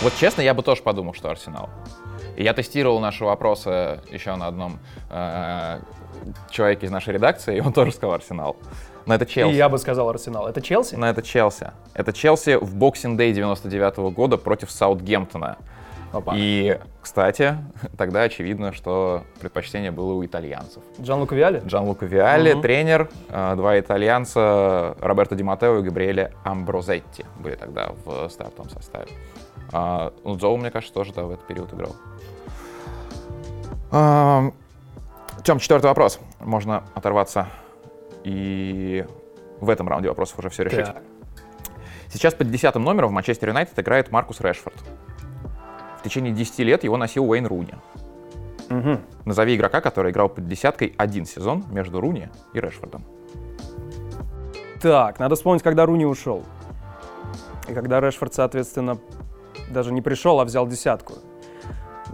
Вот честно, я бы тоже подумал, что Арсенал. И я тестировал наши вопросы еще на одном э, человеке из нашей редакции, и он тоже сказал Арсенал. Но это И Челси. я бы сказал Арсенал. Это Челси? Но это Челси. Это Челси в Boxing Day 99 года против Саутгемптона. Опа. И, кстати, тогда очевидно, что предпочтение было у итальянцев. Джан Лука Виали? Джан Лука Виали, Мгм. тренер, э, два итальянца, Роберто Ди Матео и Габриэле Амброзетти были тогда в стартовом составе. А, ну, Дзоу, мне кажется, тоже да, в этот период играл. Тем, четвертый вопрос. Можно оторваться и в этом раунде вопросов уже все решить. Так. Сейчас под десятым номером в Манчестер Юнайтед играет Маркус Решфорд. В течение 10 лет его носил Уэйн Руни. Мгм. Назови игрока, который играл под десяткой один сезон между Руни и Решфордом. Так, надо вспомнить, когда Руни ушел. И когда Решфорд, соответственно, даже не пришел, а взял десятку.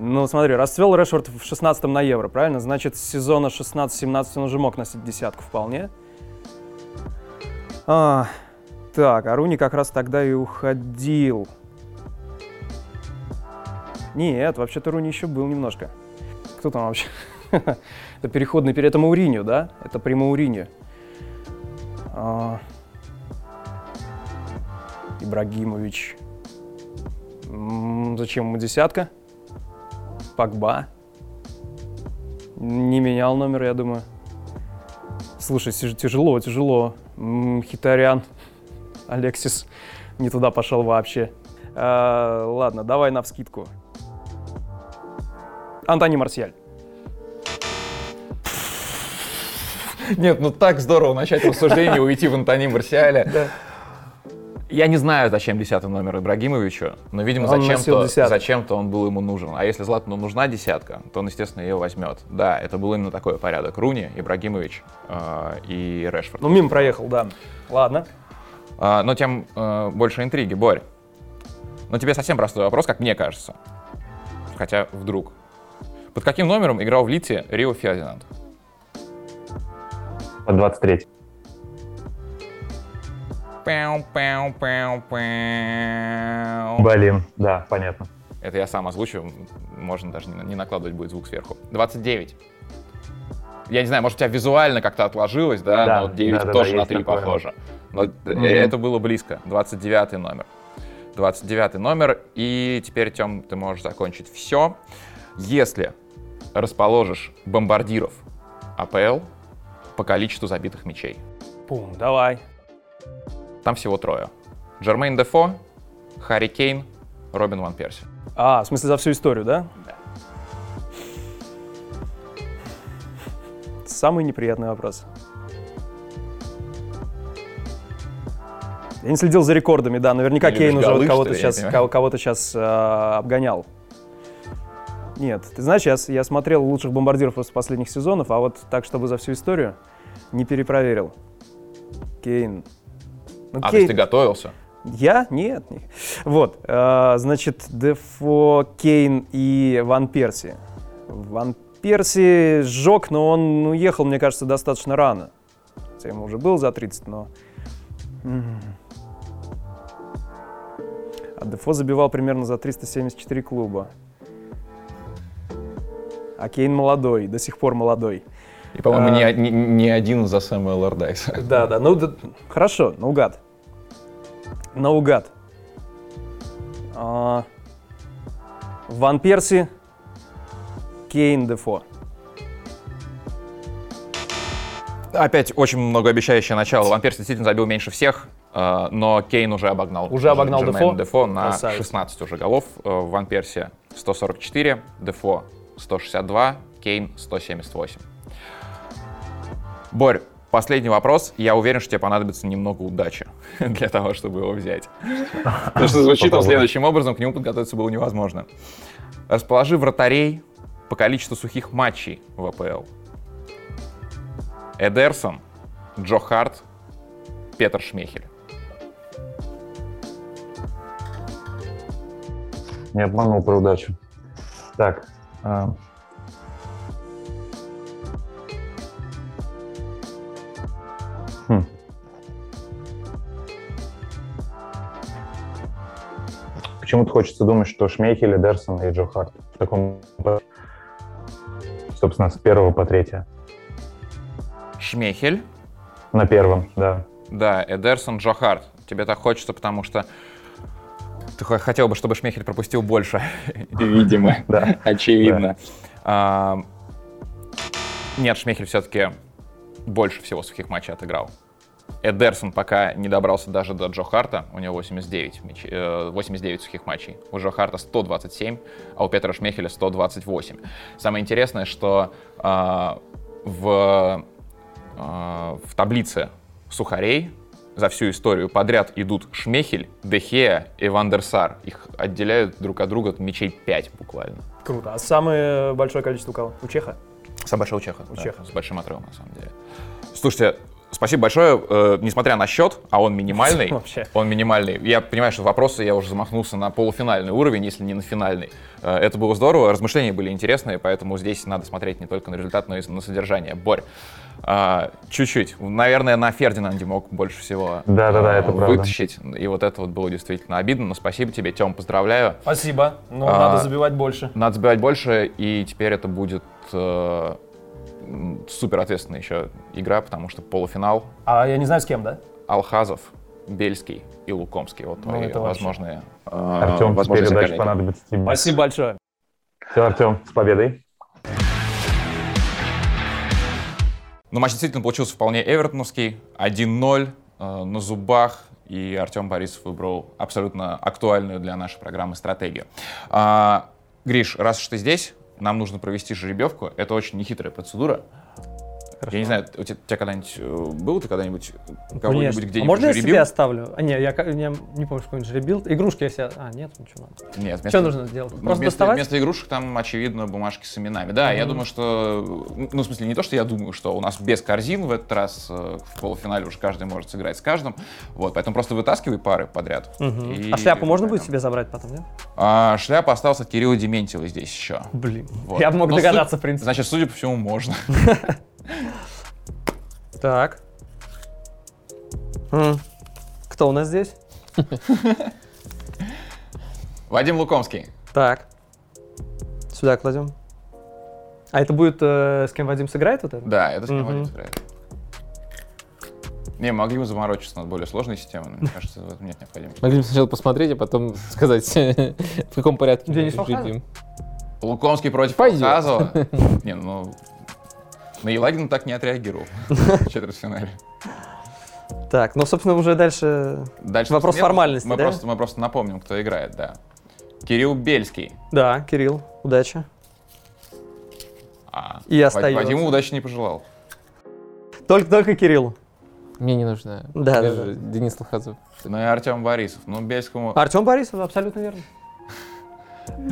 Ну, смотри, расцвел Решфорд в 16-м на Евро, правильно? Значит, с сезона 16-17 он уже мог носить десятку вполне. А, так, а Руни как раз тогда и уходил. Нет, вообще-то Руни еще был немножко. Кто там вообще? Это переходный период. Это Мауриньо, да? Это при Мауриньо. А, Ибрагимович. М, Зачем ему десятка? Пакба. Не менял номер, я думаю. Слушай, тяж- тяжело, тяжело. Хитарян. Алексис не туда пошел вообще. А, ладно, давай на вскидку. Антони Марсиаль. Нет, ну так здорово начать рассуждение и уйти в Антони Марсиаля. Я не знаю, зачем десятый номер Ибрагимовичу, но, видимо, Он зачем-то зачем он был ему нужен. А если Златану нужна десятка, то он, естественно, ее возьмет. Да, это был именно такой порядок. Руни, Ибрагимович э, и Решфорд. Ну, мимо проехал, да. Ладно. А, но тем э, больше интриги. Борь, ну тебе совсем простой вопрос, как мне кажется. Хотя вдруг. Под каким номером играл в Лите Рио Фердинанд? Под 23 Пяу, пяу, пяу, пяу. Блин, да, понятно. Это я сам озвучу, можно даже не, накладывать будет звук сверху. 29. Я не знаю, может, у тебя визуально как-то отложилось, да, Да, но 9 да, тоже да, на есть 3 такое. похоже. Но Мгм. это было близко. 29 номер. 29 номер. И теперь, Тем, ты можешь закончить все. Если расположишь бомбардиров АПЛ по количеству забитых мячей. Пум, давай. Там всего трое. Джермейн Дефо, Харри Кейн, Робин Ван Перси. А, в смысле за всю историю, да? Да. Самый неприятный вопрос. Я не следил за рекордами, да. Наверняка Кейн уже голы, кого-то что сейчас, кого-то сейчас э, обгонял. Нет, ты знаешь, я, я смотрел лучших бомбардиров из последних сезонов, а вот так, чтобы за всю историю, не перепроверил. Кейн. Ну, А, то есть ты готовился? я? Нет. не- Вот, э, значит, Дефо, Кейн и Ван Перси. Ван Перси сжег, но он уехал, мне кажется, достаточно рано. Хотя ему уже был за 30, но... А Дефо забивал примерно за 374 клуба. А Кейн молодой, до сих пор молодой. И, по-моему, А. не, не- не один за Сэмюэла Лордайса. Да, да, ну да, хорошо, наугад. Наугад. А, Ван Перси, Кейн Дефо. Опять очень многообещающее начало. Ван Перси действительно забил меньше всех, э, но Кейн уже обогнал. Уже обогнал Дефо? Дефо на Красавец. 16 уже голов. Э, Ван Перси 144, Дефо 162, Кейн 178. Борь, последний вопрос. Я уверен, что тебе понадобится немного удачи для того, чтобы его взять. Потому что звучит он следующим образом, к нему подготовиться было невозможно. Расположи вратарей по количеству сухих матчей в АПЛ. Эдерсон, Джо Харт, Петр Шмехель. Не обманул про удачу. Так. Почему-то хочется думать, что Шмейхель, Эдерсон и Джо Харт в таком. Собственно, с первого по третье. Шмехель, На первом, да. да, Эдерсон, Джо Харт. Тебе так хочется, потому что ты хо- хотел бы, чтобы Шмехель пропустил больше. Видимо, Да. очевидно. А, Нет, Шмехель все-таки больше всего сухих матчей отыграл. Эдерсон пока не добрался даже до Джо Харта, у него 89, мяч- э, 89 сухих матчей. У Джо Харта 127, а у Петра Шмехеля 128. Самое интересное, что а, в, а, в таблице сухарей за всю историю подряд идут Шмехель, Дехея и Вандерсар. Их отделяют друг от друга мячей 5 буквально. Круто. А самое большое количество у кого? У Чеха? Самый большой у Чеха. У да, Чеха. С большим отрывом, на самом деле. Слушайте, спасибо большое. Э, несмотря на счет, а он минимальный, Вообще. он минимальный. Я понимаю, что вопросы я уже замахнулся на полуфинальный уровень, если не на финальный. Э, это было здорово, размышления были интересные, поэтому здесь надо смотреть не только на результат, но и на содержание. Борь, а, чуть-чуть. Наверное, на Фердинанде мог больше всего Да-да-да, а, это правда. вытащить. И вот это вот было действительно обидно. Но спасибо тебе, Тем, поздравляю. Спасибо, но А, надо забивать больше. Надо забивать больше, и теперь это будет э, супер ответственная еще игра, потому что полуфинал А я не знаю с кем, да? Алхазов, Бельский и Лукомский. Вот Ну, твои возможные, э, Артем, теперь возможные удачи соперники. понадобится тебе. Спасибо большое. Все, Артем, с победой. Ну, матч действительно получился вполне эвертоновский. 1-0 э, на зубах. И Артем Борисов выбрал абсолютно актуальную для нашей программы стратегию. А, Гриш, раз уж ты здесь, нам нужно провести жеребьевку. Это очень нехитрая процедура. Я не знаю, у тебя, у тебя когда-нибудь э, был ты когда-нибудь кого-нибудь где-нибудь А можно я жеребил? себе оставлю? А, не, я, я не помню, что нибудь жеребил. Игрушки я себе... А, нет, ничего надо. Нет, Что нужно сделать? Ну, Просто вместо, доставать? вместо игрушек там, очевидно, бумажки с именами. Да, я Мгм. думаю, что... Ну, в смысле, не то, что я думаю, что у нас без корзин в этот раз э, в полуфинале уже каждый может сыграть с каждым. Вот, поэтому просто вытаскивай пары подряд. Мгм. И- А шляпу можно и будет себе забрать потом, нет? А, шляпа осталась от Кирилла Дементьева здесь еще. Блин. Вот. Я бы мог Но догадаться, су- в принципе. Значит, судя по всему, можно. Так. Кто у нас здесь? Вадим Лукомский. Так. Сюда кладем. А это будет, э, с кем Вадим сыграет вот это? Да, это с кем Мгм. Вадим сыграет. Не, могли бы заморочиться над более сложной системой, но мне кажется, в этом нет необходимости. Могли бы сначала посмотреть, а потом сказать, в каком порядке Денис мы жеребим. Лукомский против Пойдет. Не, ну... На Елагина так не отреагировал в четвертьфинале. Так, ну, собственно, уже дальше... Дальше Вопрос нет, формальности, мы да? Просто, мы просто напомним, кто играет, да. Кирилл Бельский. Да, Кирилл, удачи. А, И остается. Вадиму удачи не пожелал. Только, только Кириллу. Мне не нужна. Да, да, же Денис Лохазов. Ну и Артем Борисов. Ну, Бельскому... Артем Борисов, абсолютно верно.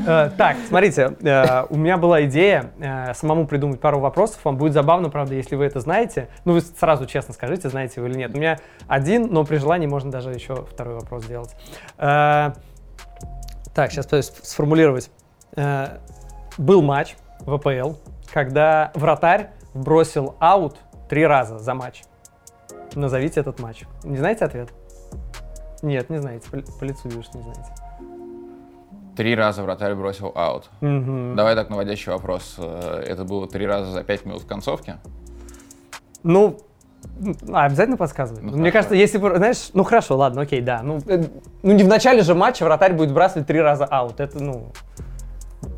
Э, Так, смотрите, э, у меня была идея э, самому придумать пару вопросов. Вам будет забавно, правда, если вы это знаете. Ну, вы сразу честно скажите, знаете вы или нет. У меня один, но при желании можно даже еще второй вопрос сделать. Так, сейчас пытаюсь сформулировать. Был матч в АПЛ, когда вратарь бросил аут три раза за матч. Назовите этот матч. Не знаете ответ? Нет, не знаете. По, по лицу вижу, что не знаете. Три раза вратарь бросил аут. Мгм. Давай так, наводящий вопрос. Э, Это было три раза за пять минут в концовке? Ну, а, обязательно подсказывать? Ну, Мне хорошо. кажется, если бы, знаешь, ну хорошо, ладно, окей, да. Ну, э, ну не в начале же матча вратарь будет сбрасывать три раза аут. Это, ну,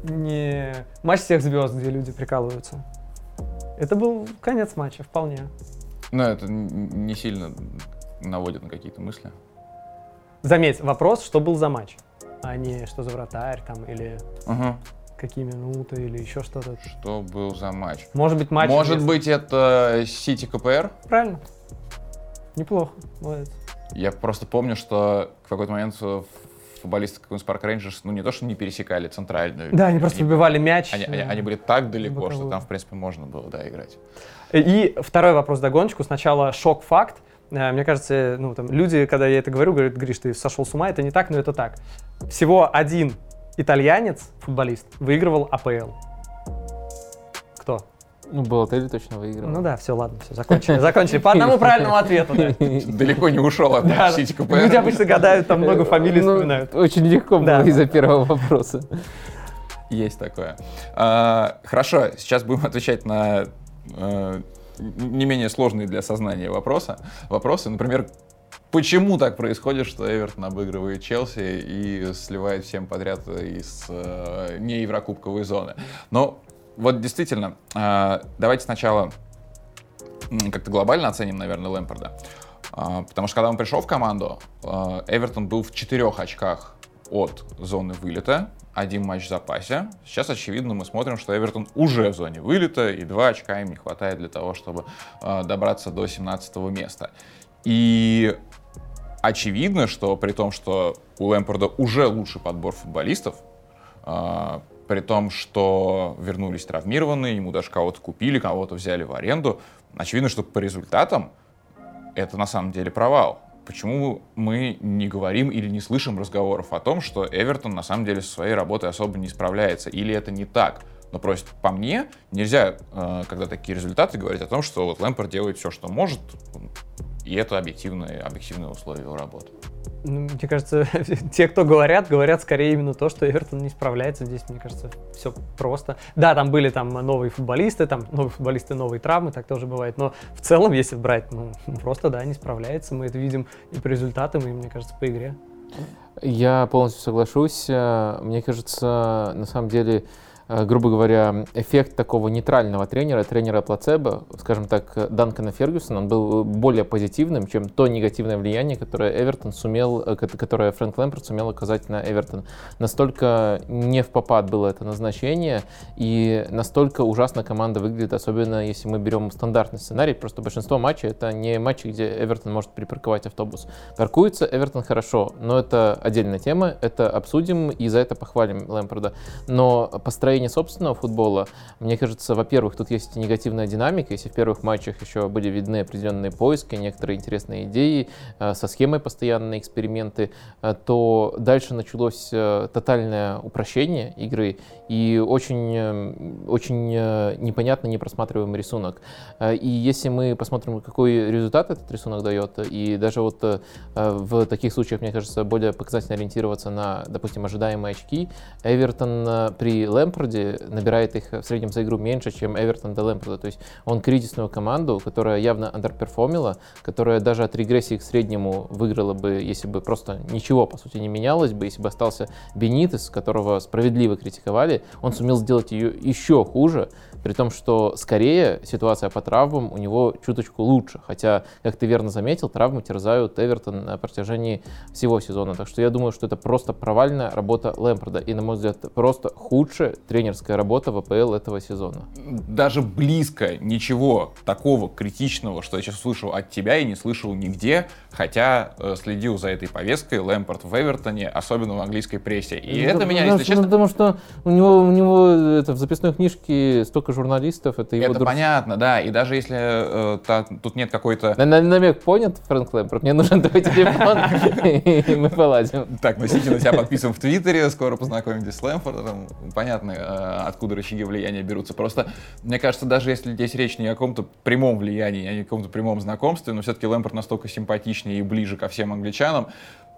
не матч всех звезд, где люди прикалываются. Это был конец матча, вполне. Ну, это не сильно наводит на какие-то мысли. Заметь, вопрос, что был за матч, а не что за вратарь там, или Ага. какие минуты, или еще что-то. Что был за матч? Может быть, матч... Может быть, это Сити КПР? Правильно. Неплохо, молодец. Я просто помню, что в какой-то момент э, футболисты Queen's Park Rangers, ну не то, что не пересекали центральную. Да, они просто выбивали мяч. Они, они- э, они были так далеко, что там, в принципе, можно было, да, играть. И второй вопрос догоночку. Сначала шок-факт. Э, Мне кажется, ну, там, люди, когда я это говорю, говорят, Гриш, ты сошел с ума, это не так, но это так. Всего один итальянец, футболист, выигрывал АПЛ. Кто? Ну, Балотелли точно выиграл. Ну да, все, ладно, все, закончили. Закончили. По одному правильному ответу, да. Далеко не ушел от Да, Сити КПР. Люди обычно гадают, там много фамилий Ну, вспоминают. Очень легко Да. было из-за первого вопроса. Есть такое. А, хорошо, сейчас будем отвечать на не менее сложные для сознания вопросы. Вопросы, например, почему так происходит, что Эвертон обыгрывает Челси и сливает всем подряд из э, не еврокубковой зоны. Но вот действительно, э, давайте сначала как-то глобально оценим, наверное, Лэмпорда. А, Потому что когда он пришел в команду, э, Эвертон был в четырех очках от зоны вылета, один матч в запасе. Сейчас, очевидно, мы смотрим, что Эвертон уже в зоне вылета, и два очка им не хватает для того, чтобы э, добраться до 17 места. И очевидно, что при том, что у Лэмпорда уже лучший подбор футболистов, а, при том, что вернулись травмированные, ему даже кого-то купили, кого-то взяли в аренду, очевидно, что по результатам это на самом деле провал? Почему мы не говорим или не слышим разговоров о том, что Эвертон на самом деле со своей работой особо не справляется? Или это не так? Но просто по мне нельзя, э, когда такие результаты, говорить о том, что вот Лэмпорт делает все, что может, и это объективные, объективные условия его работы. Ну, мне кажется, те, кто говорят, говорят скорее именно то, что Эвертон не справляется. Здесь, мне кажется, все просто. Да, там были там новые футболисты, там новые футболисты, новые травмы, так тоже бывает. Но в целом, если брать, ну, просто, да, не справляется. Мы это видим и по результатам, и, мне кажется, по игре. Я полностью соглашусь. Мне кажется, на самом деле, Э, грубо говоря, эффект такого нейтрального тренера, тренера плацебо, скажем так, Данкана Фергюсона, он был более позитивным, чем то негативное влияние, которое Эвертон сумел, э, которое Фрэнк Лэмпорт сумел оказать на Эвертон. Настолько не в попад было это назначение, и настолько ужасно команда выглядит, особенно если мы берем стандартный сценарий, просто большинство матчей это не матчи, где Эвертон может припарковать автобус. Паркуется Эвертон хорошо, но это отдельная тема, это обсудим и за это похвалим Лэмпорда. Но построение построение собственного футбола, мне кажется, во-первых, тут есть негативная динамика. Если в первых матчах еще были видны определенные поиски, некоторые интересные идеи, э, со схемой постоянные эксперименты, э, то дальше началось э, тотальное упрощение игры и очень, очень непонятно непросматриваемый рисунок. И если мы посмотрим, какой результат этот рисунок дает, и даже вот в таких случаях, мне кажется, более показательно ориентироваться на, допустим, ожидаемые очки, Эвертон при Лэмпорде Лэмпорде набирает их в среднем за игру меньше, чем Эвертон до Лэмпорда. То есть он кризисную команду, которая явно андерперформила, которая даже от регрессии к среднему выиграла бы, если бы просто ничего, по сути, не менялось бы, если бы остался Бенитес, которого справедливо критиковали, он сумел сделать ее еще хуже, при том, что скорее ситуация по травмам у него чуточку лучше. Хотя, как ты верно заметил, травмы терзают Эвертон на протяжении всего сезона. Так что я думаю, что это просто провальная работа Лэмпорда. И, на мой взгляд, просто худшая тренерская работа в АПЛ этого сезона. Даже близко ничего такого критичного, что я сейчас слышал от тебя и не слышал нигде, хотя э, следил за этой повесткой Лэмпорт в Эвертоне, особенно в английской прессе. И ну, это меня, ну, если честно... Потому что у него, у него это, в записной книжке столько журналистов, это его... Это друг... понятно, да, и даже если э, та, тут нет какой-то... На, на, намек понят, Фрэнк Лэмпорт? Мне нужен твой телефон, и мы поладим. Так, ну Сити на тебя подписан в Твиттере, скоро познакомитесь с Лэмпортом. Понятно, откуда рычаги влияния берутся. Просто, мне кажется, даже если здесь речь не о каком-то прямом влиянии, а не о каком-то прямом знакомстве, но все-таки Лэмпорт настолько симпатичнее и ближе ко всем англичанам,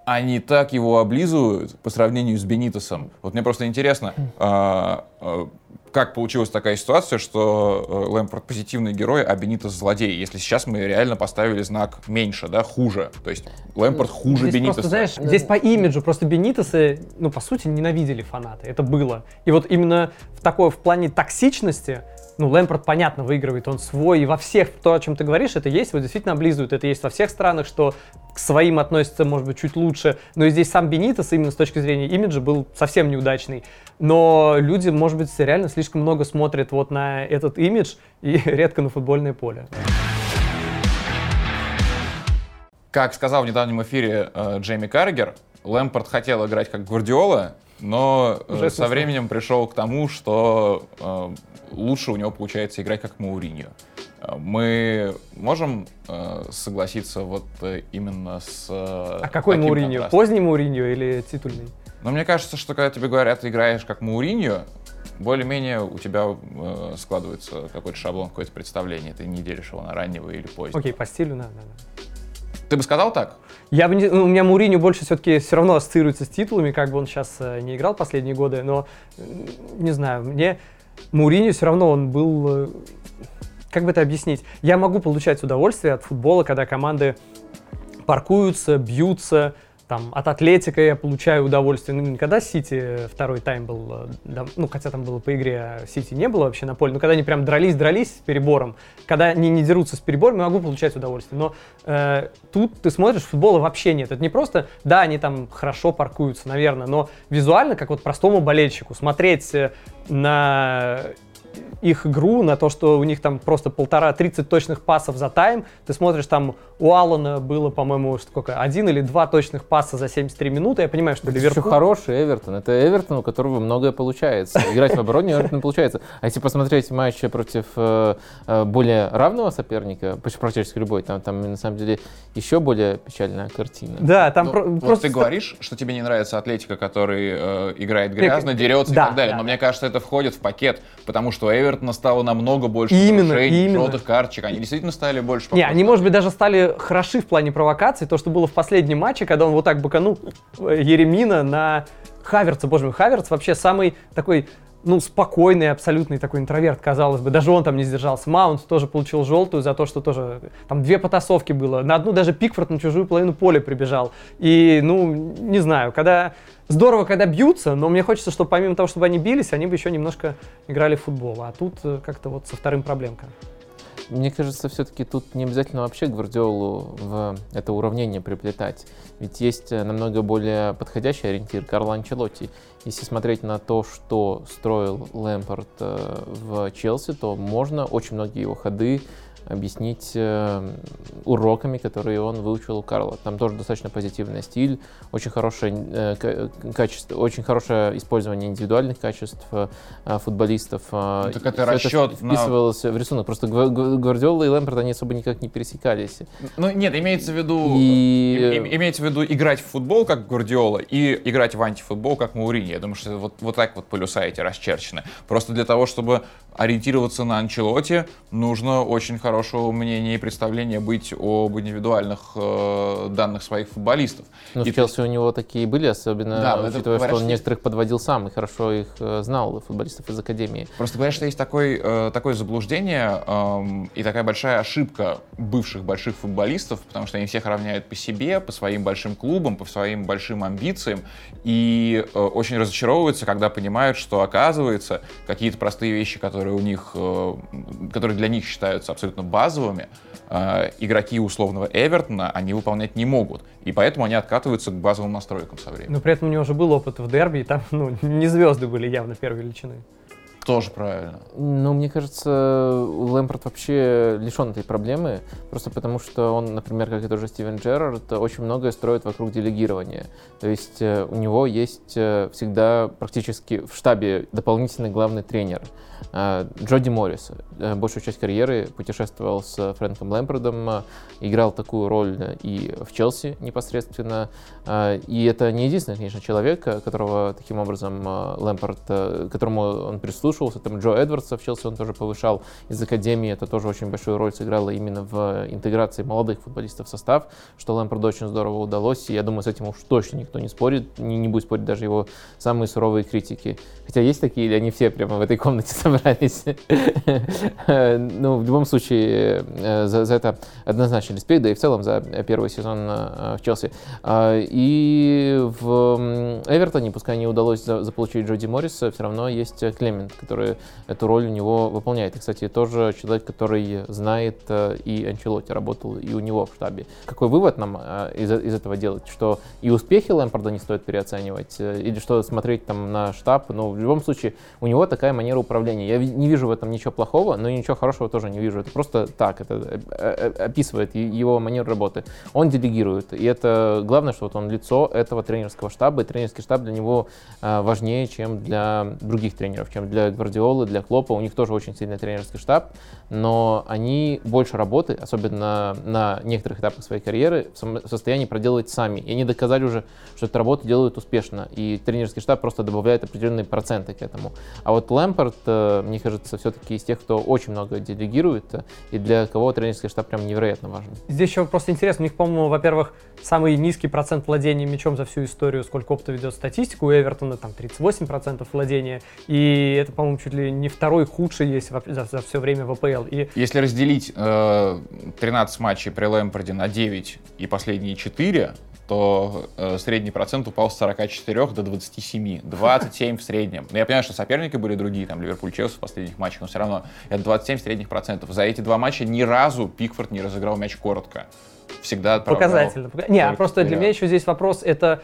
они так его облизывают по сравнению с Бенитосом. Вот мне просто интересно, а, а, как получилась такая ситуация, что э, Лэмпорт позитивный герой, а Бенитос злодей, если сейчас мы реально поставили знак меньше, да, хуже. То есть Лэмпорт хуже здесь Бенитоса. Просто, знаешь, здесь по имиджу просто Бенитосы, ну, по сути, ненавидели фанаты. Это было. И вот именно в такой, в плане токсичности, ну, Лэмпорт, понятно, выигрывает, он свой, и во всех, то, о чем ты говоришь, это есть, вот действительно облизывают, это есть во всех странах, что к своим относятся, может быть, чуть лучше, но и здесь сам Бенитос, именно с точки зрения имиджа, был совсем неудачный. Но люди, может быть, реально слишком много смотрят вот на этот имидж и редко на футбольное поле. Как сказал в недавнем эфире э, Джейми Карригер, Лэмпорт хотел играть как Гвардиола, но э, со временем пришел к тому, что э, лучше у него получается играть как Мауриньо. Э, мы можем э, согласиться вот э, именно с А какой Мауриньо? Поздний Мауриньо или титульный? Но мне кажется, что когда тебе говорят, ты играешь как Мауриньо, более-менее у тебя э, складывается какой-то шаблон, какое-то представление. Ты не делишь его на раннего или позднего. Окей, по стилю, да, да, да. Ты бы сказал так? Я бы не, ну, у меня Муриню больше все-таки все равно ассоциируется с титулами, как бы он сейчас э, не играл последние годы, но не знаю, мне Муриню все равно он был, э, как бы это объяснить? Я могу получать удовольствие от футбола, когда команды паркуются, бьются, там, от Атлетика я получаю удовольствие. Ну, когда Сити второй тайм был, да, ну, хотя там было по игре, Сити не было вообще на поле, но когда они прям дрались-дрались с перебором, когда они не дерутся с перебором, я могу получать удовольствие. Но э, тут ты смотришь, футбола вообще нет. Это не просто, да, они там хорошо паркуются, наверное, но визуально, как вот простому болельщику, смотреть э, на их игру, на то, что у них там просто полтора, 30 точных пасов за тайм. Ты смотришь, там у Аллана было, по-моему, сколько, один или два точных паса за 73 минуты. Я понимаю, что Это Ливерпуль... еще хороший Эвертон. Это Эвертон, у которого многое получается. Играть в обороне Эвертон получается. А если посмотреть матч против э, э, более равного соперника, практически любой, там, там на самом деле еще более печальная картина. Да, там Ну, про- вот просто... ты говоришь, что тебе не нравится Атлетика, который э, играет грязно, дерется да, и так далее. да, Но мне кажется, это входит в пакет, потому что у Эвертона стало намного больше Именно, нарушений, именно. желтых карточек. Они действительно стали больше Не, они, может быть, даже стали хороши в плане провокаций. То, что было в последнем матче, когда он вот так быканул э, Еремина на Хаверца. Боже мой, Хаверц вообще самый такой ну, спокойный, абсолютный такой интроверт, казалось бы. Даже он там не сдержался. Маунт тоже получил желтую за то, что тоже... Там две потасовки было. На одну даже Пикфорд на чужую половину поля прибежал. И, ну, не знаю, когда... Здорово, когда бьются, но мне хочется, чтобы помимо того, чтобы они бились, они бы еще немножко играли в футбол. А тут э, как-то вот со вторым проблемка. Мне кажется, все-таки тут не обязательно вообще Гвардиолу в это уравнение приплетать. Ведь есть э, намного более подходящий ориентир Карло Анчелотти. Если смотреть на то, что строил Лэмпорт э, в Челси, то можно очень многие его ходы объяснить э, уроками, которые он выучил у Карла. Там тоже достаточно позитивный стиль, очень хорошее, э, ка- качество, очень хорошее использование индивидуальных качеств э, футболистов. Ну, так это расчет на- вписывалось в рисунок. Просто Гва- Гва- Гвардиола и Лэмпорт, они особо никак не пересекались. Ну, нет, имеется в виду... И- им- имеется в виду играть в футбол, как Гвардиола, и играть в антифутбол, как Маурини. Я думаю, что вот, вот так вот полюса эти расчерчены. Просто для того, чтобы ориентироваться на Анчелоте, нужно очень хорошего мнения и представления быть об индивидуальных э, данных своих футболистов. Ну, И в Челси у него такие были, особенно Да, это учитывая, говорят, что он что- некоторых подводил сам и хорошо их э, знал, футболистов из Академии. Просто говорят, что есть такой, э, такое заблуждение эм, и такая большая ошибка бывших больших футболистов, потому что они всех равняют по себе, по своим большим клубам, по своим большим амбициям, и э, очень разочаровываются, когда понимают, что оказывается какие-то простые вещи, которые у них, э, которые для них считаются абсолютно базовыми, э, игроки условного Эвертона они выполнять не могут, и поэтому они откатываются к базовым настройкам со временем. Но при этом у него уже был опыт в дерби, и там, ну, не звезды были явно первой величины. Тоже правильно. Ну, мне кажется, Лэмпорт вообще лишен этой проблемы, просто потому что он, например, как и тоже Стивен Джерард, очень многое строит вокруг делегирования. То есть э, у него есть всегда практически в штабе дополнительный главный тренер. Э, Джоди Моррис э, большую часть карьеры путешествовал с Фрэнком Лэмпордом, э, играл такую роль и в Челси непосредственно. И это не единственный, конечно, человек, которого таким образом Лэмпорт, э, которому он прислушивался. Там Джо Эдвардса в Челси он тоже повышал из Академии. Это тоже очень большую роль сыграло именно в интеграции молодых футболистов в состав, что Лэмпорду очень здорово удалось. И я думаю, с этим уж точно никто не спорит, не, не будет спорить даже его самые суровые критики. Хотя есть такие, или они все прямо в этой комнате собрались. Ну, в любом случае, э, за, за это однозначно респект, да и в целом за первый сезон э, в Челси. А, И в Эвертоне, пускай не удалось за- заполучить Джоди Морриса, все равно есть Клемент, который эту роль у него выполняет. И, кстати, тоже человек, который знает э, и Анчелотти, работал и у него в штабе. Какой вывод нам из, из этого делать? Что и успехи Лэмпорда не стоит переоценивать, или что смотреть там на штаб, но в любом случае у него такая манера управления. Я не вижу в этом ничего плохого, но ничего хорошего тоже не вижу. Это просто так, это э, э, описывает его манеру работы. Он делегирует, и это главное, что вот он лицо этого тренерского штаба, и тренерский штаб для него э, важнее, чем для других тренеров, чем для Гвардиолы, для Клопа. У них тоже очень сильный тренерский штаб, но они больше работы, особенно на некоторых этапах своей карьеры, в состоянии проделать сами. И они доказали уже, что эту работу делают успешно, и тренерский штаб просто добавляет определенные проценты к этому. А вот Лэмпорт, мне кажется, все-таки из тех, кто очень много делегирует, э, и для кого тренерский штаб прям невероятно важен. Здесь еще просто интересно, у них, по-моему, во-первых, самый низкий процент владения мячом за всю историю, сколько опыта ведет статистику, у Эвертона там 38% владения, и это, по-моему, чуть ли не второй худший есть во- за, все время в АПЛ. И Если разделить э, 13 матчей при Лэмпорде на 9 и последние 4, то э, средний процент упал с 44 до 27. 27 в среднем. Но я понимаю, что соперники были другие, там Ливерпуль, Челси в последних матчах, но все равно это 27 средних процентов. За эти два матча ни разу Пикфорд не разыграл мяч коротко. всегда отправлял. Показательно. Пока- Не, а просто для меня еще здесь вопрос, это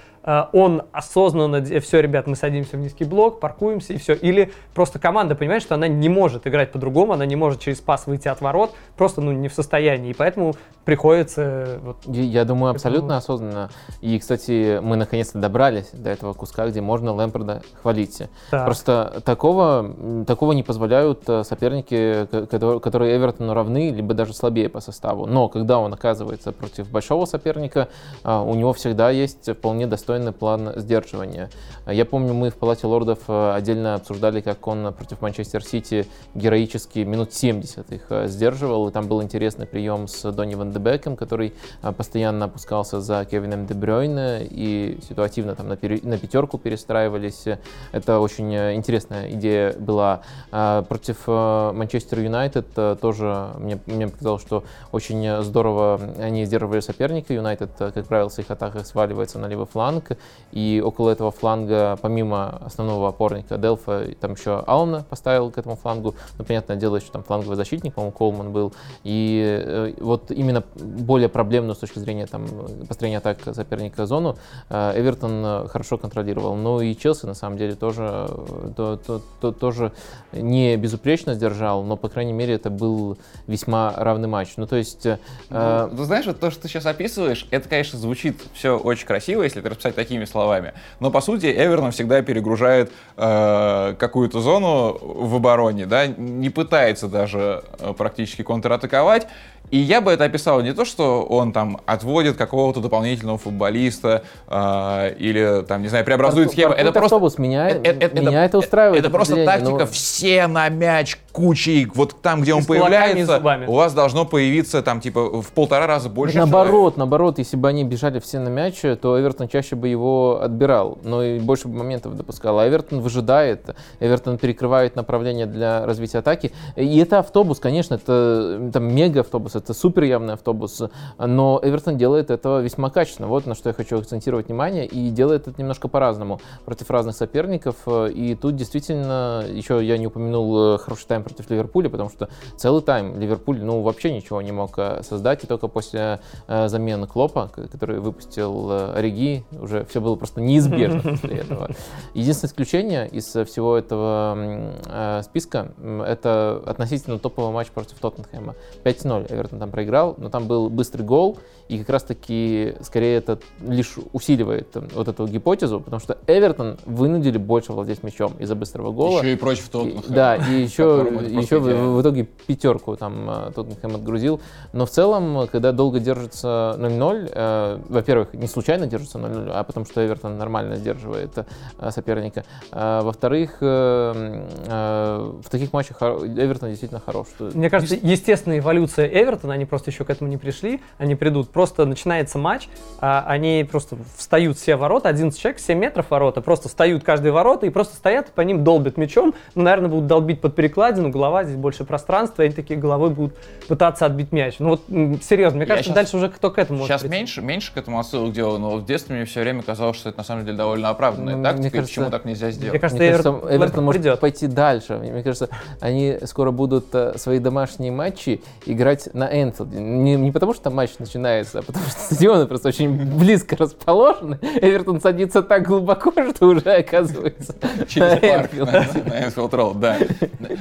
он осознанно, все, ребят, мы садимся в низкий блок, паркуемся и все. Или просто команда понимает, что она не может играть по-другому, она не может через пас выйти от ворот, просто ну, не в состоянии. И поэтому приходится э, вот, Я, я думаю, абсолютно Поэтому- осознанно. И, кстати, мы наконец-то добрались до этого куска, где можно Лэмпорда хвалить. так. Просто такого, такого не позволяют э, соперники, ко- которые, которые Эвертону равны, либо даже слабее по составу. Но когда он оказывается против большого соперника, у него всегда есть вполне достойный план сдерживания. Я помню, мы в Палате лордов э, отдельно обсуждали, как он против Манчестер Сити героически минут 70 их э, сдерживал. И там был интересный прием с Донни Ван де Беком, который э, постоянно опускался за Кевином Де Брёйне и ситуативно там на, пере- на пятерку перестраивались. Это очень интересная идея была. А, Против Манчестер Юнайтед тоже мне, мне показалось, что очень здорово они сдерживали соперника. Юнайтед, как правило, в своих атаках сваливается на левый фланг. И около этого фланга, помимо основного опорника Делфа, там еще Алана поставил к этому флангу. Ну, понятное дело, еще там фланговый защитник, по-моему, Колман был. И э, вот именно более проблемную с точки зрения там, построения атак соперника зону э, Эвертон э, хорошо контролировал. Ну и Челси, на самом деле, тоже, то- то- то- тоже не безупречно сдержал, но, по крайней мере, это был весьма равный матч. Ну, то есть... э, Ну, ты знаешь, вот то, что ты сейчас описываешь, это, конечно, звучит все очень красиво, если это расписать такими словами. Но, по сути, Эверton всегда перегружает э, какую-то зону в обороне, да, не пытается даже э, практически контратаковать. И я бы это описал не то, что он там отводит какого-то дополнительного футболиста э, или там, не знаю, преобразует схему. Это просто автобус меня, э- э- меня это устраивает. Это просто тактика но- все на мяч кучей. Вот там, где И он появляется, у вас должно появиться там типа в полтора раза больше. человек. Наоборот, наоборот, если бы они бежали все на мяч, то Эвертон чаще бы его отбирал, но и больше бы моментов допускал. А Эвертон выжидает, Эвертон перекрывает направление для развития атаки. И это автобус, конечно, это там мега автобус, это супер явный автобус, но Эвертон делает это весьма качественно. Вот на что я хочу акцентировать внимание, и делает это немножко по-разному против разных соперников. И тут действительно, еще я не упомянул э, хороший тайм против Ливерпуля, потому что целый тайм Ливерпуль, ну, вообще ничего не мог э, создать, и только после э, замены Клопа, который выпустил Ориги, уже все было просто неизбежно после этого. Единственное исключение из всего этого списка, это относительно топовый матч против Тоттенхэма. 5-0 Эвертон там проиграл, но там был быстрый гол, и как раз-таки скорее это лишь усиливает э, вот эту гипотезу, потому что Эвертон вынудили больше владеть мячом из-за быстрого гола. Еще и против Тоттенхэма. Да, и еще, еще в, в итоге пятерку там э, Тоттенхэм отгрузил. Но в целом, когда долго держится 0-0, э, во-первых, не случайно держится 0-0, а потому что Эвертон нормально сдерживает э, соперника. А, во-вторых, э, э, в таких матчах Эвертон действительно хорош. Мне кажется, естественная эволюция Эвертона, они просто еще к этому не пришли, они придут. Просто начинается матч, а они просто встают все ворота, 11 человек, 7 метров ворота, просто встают каждые ворота и просто стоят, и по ним долбят мячом. Ну, наверное, будут долбить под перекладину, голова, здесь больше пространства, и они такие головой будут пытаться отбить мяч. Ну вот, серьезно, мне Я кажется, щас- дальше уже кто к этому может Сейчас прийти. меньше, меньше к этому отсылок делаю, но в детстве мне все время казалось, что это на самом деле довольно оправданная Ну, тактика, мне и кажется- почему так нельзя сделать. Мне кажется, Мне кажется, Эвертон, Эвертон может придет. пойти дальше. Мне кажется, они скоро будут э, свои домашние матчи играть на Энфилде. Не, не потому, что там матч начинается, а потому что стадионы просто очень близко расположены. Эвертон садится так глубоко, что уже оказывается Через на парк, Энфилде. на, на Энфилд Роуд, да.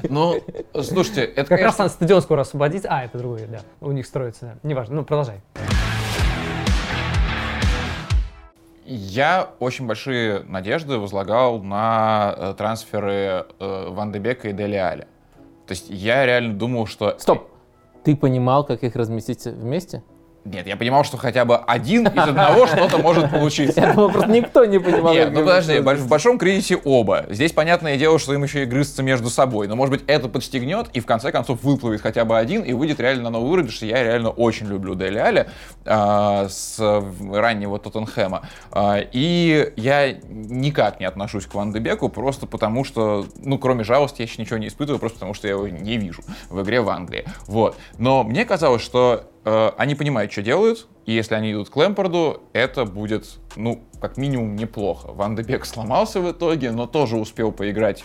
Ну, слушайте, это, Как раз конечно, надо стадион скоро освободить. А, это другое, да. У них строится, да. Неважно. Ну, продолжай. Я очень большие надежды возлагал на э, трансферы э, Ван де Бека и Дели Али. То есть я реально думал, что... Стоп! Ты понимал, как их разместить вместе? Нет, я понимал, что хотя бы один из одного что-то может получиться. Я думал, просто никто не понимал. Нет, ну подожди, в большом кризисе оба. Здесь понятное дело, что им еще и грызться между собой. Но может быть это подстегнет и в конце концов выплывет хотя бы один и выйдет реально на новый уровень, что я реально очень люблю Дели Али а, с раннего Тоттенхэма. А, и я никак не отношусь к Ван де Беку, просто потому что, ну кроме жалости я еще ничего не испытываю, просто потому что я его не вижу в игре в Англии. Вот. Но мне казалось, что они понимают, что делают, и если они идут к Лэмпорду, это будет, ну, как минимум неплохо. Ван де Бек сломался в итоге, но тоже успел поиграть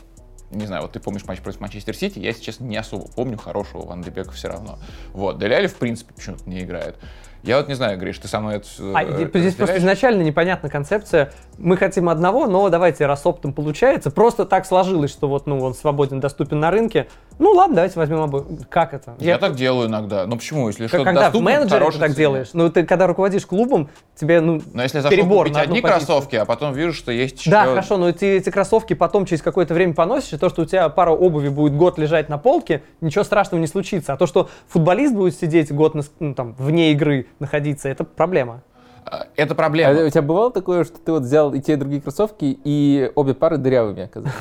не знаю, вот ты помнишь матч против Манчестер Сити, я, честно, не особо помню хорошего Ван де Бека все равно. Вот, Дели Алли, в принципе, почему-то не играет. Я вот не знаю, Гриш, ты со мной это всё, А э, здесь просто изначально непонятна концепция. Мы хотим одного, но давайте, раз оптом получается, просто так сложилось, что вот, ну, он свободен, доступен на рынке. Ну ладно, давайте возьмем обоих. Как это? Я, так делаю иногда. Ну почему? Если Как- что-то когда в доступно, менеджере ты так цене. делаешь, ну ты когда руководишь клубом, тебе, ну, Но если я зашел перебор купить на одни позицию. кроссовки, а потом вижу, что есть еще... Да, хорошо, но ты эти кроссовки потом через какое-то время поносишь, и то, что у тебя пара обуви будет год лежать на полке, ничего страшного не случится. А то, что футболист будет сидеть год на ну, там, вне игры находиться, это проблема. А, Это А проблема. у тебя бывало такое, что ты вот взял и те, и другие кроссовки, и обе пары дырявыми оказались?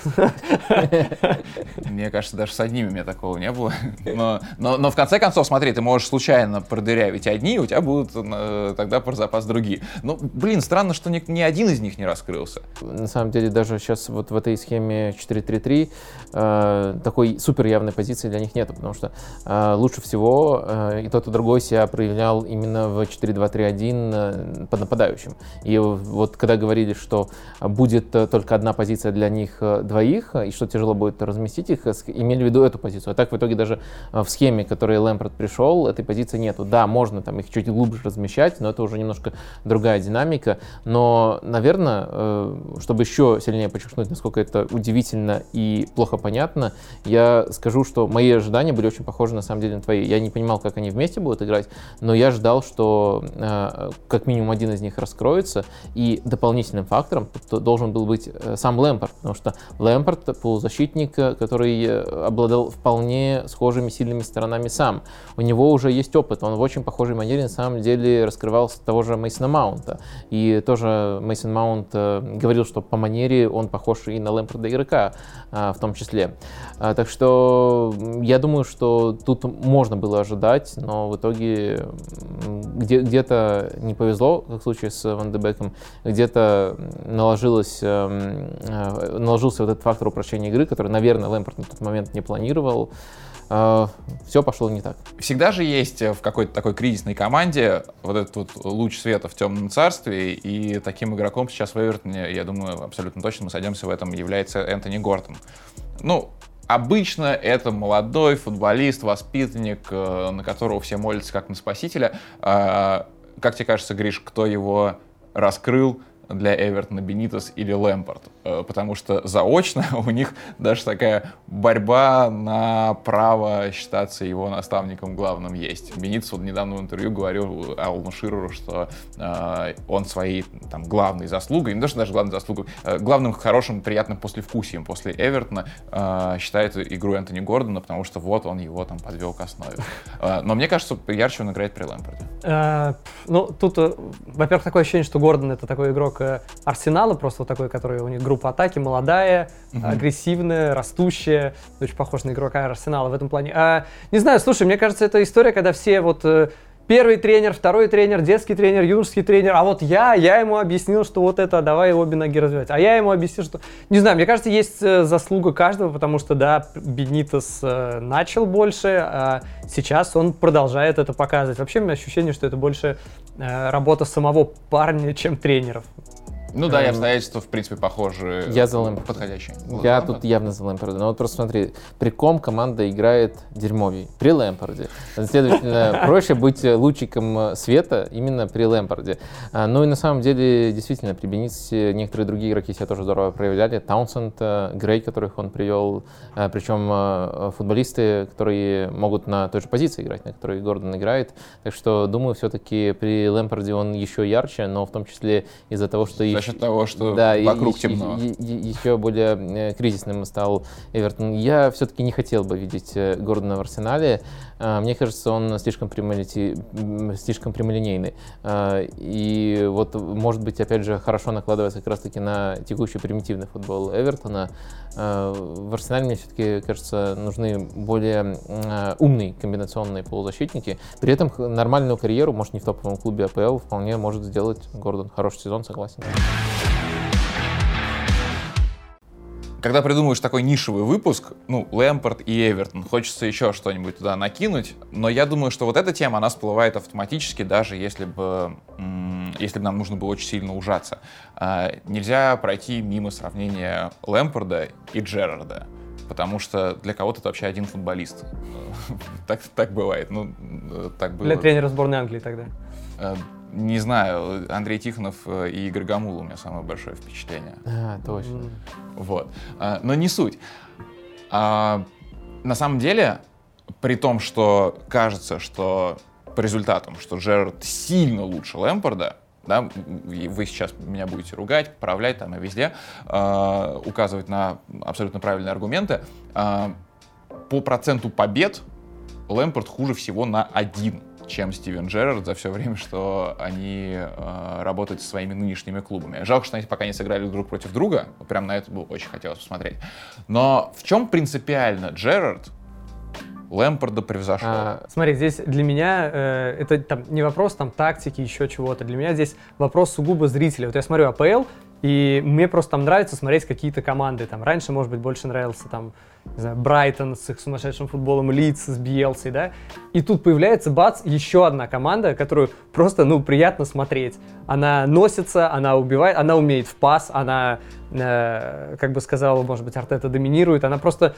Мне кажется, даже с одними у меня такого не было. Но, но, но в конце концов, смотри, ты можешь случайно продырявить одни, у тебя будут э, тогда про запас другие. Ну, блин, странно, что ни, ни один из них не раскрылся. На самом деле, даже сейчас вот в этой схеме 4-3-3 э, такой супер явной позиции для них нету, потому что э, лучше всего э, и тот, и другой себя проявлял именно в 4-2-3-1 под нападающим. И вот когда говорили, что будет э, только одна позиция для них э, двоих, э, и что тяжело будет разместить их, имели в виду эту позицию. А так в итоге даже в схеме, которой Лэмпорт пришел, этой позиции нету. Да, можно там их чуть глубже размещать, но это уже немножко другая динамика. Но, наверное, чтобы еще сильнее подчеркнуть, насколько это удивительно и плохо понятно, я скажу, что мои ожидания были очень похожи на самом деле на твои. Я не понимал, как они вместе будут играть, но я ждал, что как минимум один из них раскроется, и дополнительным фактором должен был быть э, сам Лэмпорт, потому что Лэмпорт полузащитник, э, который э, обладал вполне схожими сильными сторонами сам. У него уже есть опыт, он в очень похожей манере на самом деле раскрывал с того же Мейсона Маунта. И тоже Мейсон Маунт говорил, что по манере он похож и на Лэмпорда игрока в том числе. Так что я думаю, что тут можно было ожидать, но в итоге где, где-то не повезло, как в случае с Ван де Беком, где-то наложилось, эм, э, наложился вот этот фактор упрощения игры, который, наверное, Лэмпорт на тот момент не планировал. Все пошло не так. Всегда же есть в какой-то такой кризисной команде вот этот вот луч света в темном царстве, и таким игроком сейчас в Эвертоне, я думаю, абсолютно точно мы сойдемся в этом, является Энтони Гортон. Ну, Обычно это молодой футболист, воспитанник, э, на которого все молятся как на спасителя. Как тебе кажется, Гриш, кто его раскрыл для Эвертона, Бенитос или Лэмпорт? Э, Потому что заочно у них даже такая борьба на право считаться его наставником главным есть. Бенитос вот недавно в интервью говорил Алну Ширеру, что э, он своей там, главной заслугой, не что даже главной заслугой, э, главным хорошим, приятным послевкусием после Эвертона считает игру Энтони Гордона, потому что вот он его там подвел к основе. Но мне кажется, ярче он играет при Лэмпорде. Ну, тут, во-первых, такое ощущение, что Гордон это такой игрок Арсенала, просто вот такой, который у них группа атаки, молодая, агрессивная, растущая, очень похож на игрока Арсенала в этом плане. А, не знаю, слушай, мне кажется, это история, когда все вот э, первый тренер, второй тренер, детский тренер, юношеский тренер, а вот я, я ему объяснил, что вот это, давай обе ноги развивать. А я ему объяснил, что... Не знаю, мне кажется, есть э, заслуга каждого, потому что, да, Бенитос э, начал больше, а сейчас он продолжает это показывать. Вообще, у меня ощущение, что это больше э, работа самого парня, чем тренеров. Ну да, и Эм, обстоятельства, в принципе, похожи. я за Лэмпорда. Подходящие. Я тут явно за Лэмпорда. Но вот просто смотри, при ком команда играет дерьмовей? При Лэмпорде. Следовательно, проще быть лучиком света именно при Лэмпорде. А, Ну и на самом деле, действительно, при Бенитсе некоторые другие игроки себя тоже здорово проявляли. Таунсенд, э, Грей, которых он привел, э, причем э, футболисты, которые могут на той же позиции играть, на которой Гордон играет. Так что, думаю, все-таки при Лэмпорде он еще ярче, но в том числе из-за того, что... За счет того, что да, вокруг и- темно. и- и- еще более э, кризисным стал Эвертон. Я все-таки не хотел бы видеть э, Гордона в Арсенале. А, Мне кажется, он слишком, прямолити- слишком прямолинейный. А, И вот, может быть, опять же, хорошо накладывается как раз-таки на текущий примитивный футбол Эвертона. А, В Арсенале, мне все-таки кажется, нужны более умные комбинационные полузащитники. При этом нормальную карьеру, может, не в топовом клубе АПЛ, вполне может сделать Гордон. Хороший сезон, согласен. Когда придумываешь такой нишевый выпуск, ну, Лэмпорт и Эвертон, хочется еще что-нибудь туда накинуть, но я думаю, что вот эта тема, она всплывает автоматически, даже если бы, если бы нам нужно было очень сильно ужаться. А, нельзя пройти мимо сравнения Лэмпорда и Джерарда, потому что для кого-то это вообще один футболист. Так, так бывает, ну, э, так было. Для тренера сборной Англии тогда. Э, Не знаю, Андрей Тихонов э, и Игорь Гамул у меня самое большое впечатление. А, точно. Вот. А, Но не суть. А, На самом деле, при том, что кажется, что по результатам, что Джерард сильно лучше Лэмпорда, да, вы сейчас меня будете ругать, поправлять там и везде, а, указывать на абсолютно правильные аргументы, а, по проценту побед Лэмпорд хуже всего на один, чем Стивен Джерард за все время, что они э, работают со своими нынешними клубами. Жалко, что они пока не сыграли друг против друга. Вот прям на это было очень хотелось посмотреть. Но в чем принципиально Джерард Лэмпорда превзошел? А, Смотри, здесь для меня э, это там не вопрос там тактики, еще чего-то. Для меня здесь вопрос сугубо зрителя. Вот я смотрю АПЛ, и мне просто там нравится смотреть какие-то команды. Там раньше, может быть, больше нравился там, не знаю, Брайтон с их сумасшедшим футболом, Лидс с Биелсой, да. И тут появляется, бац, еще одна команда, которую просто, ну, приятно смотреть. Она носится, она убивает, она умеет в пас, она, как бы сказал, может быть, Артета доминирует, она просто,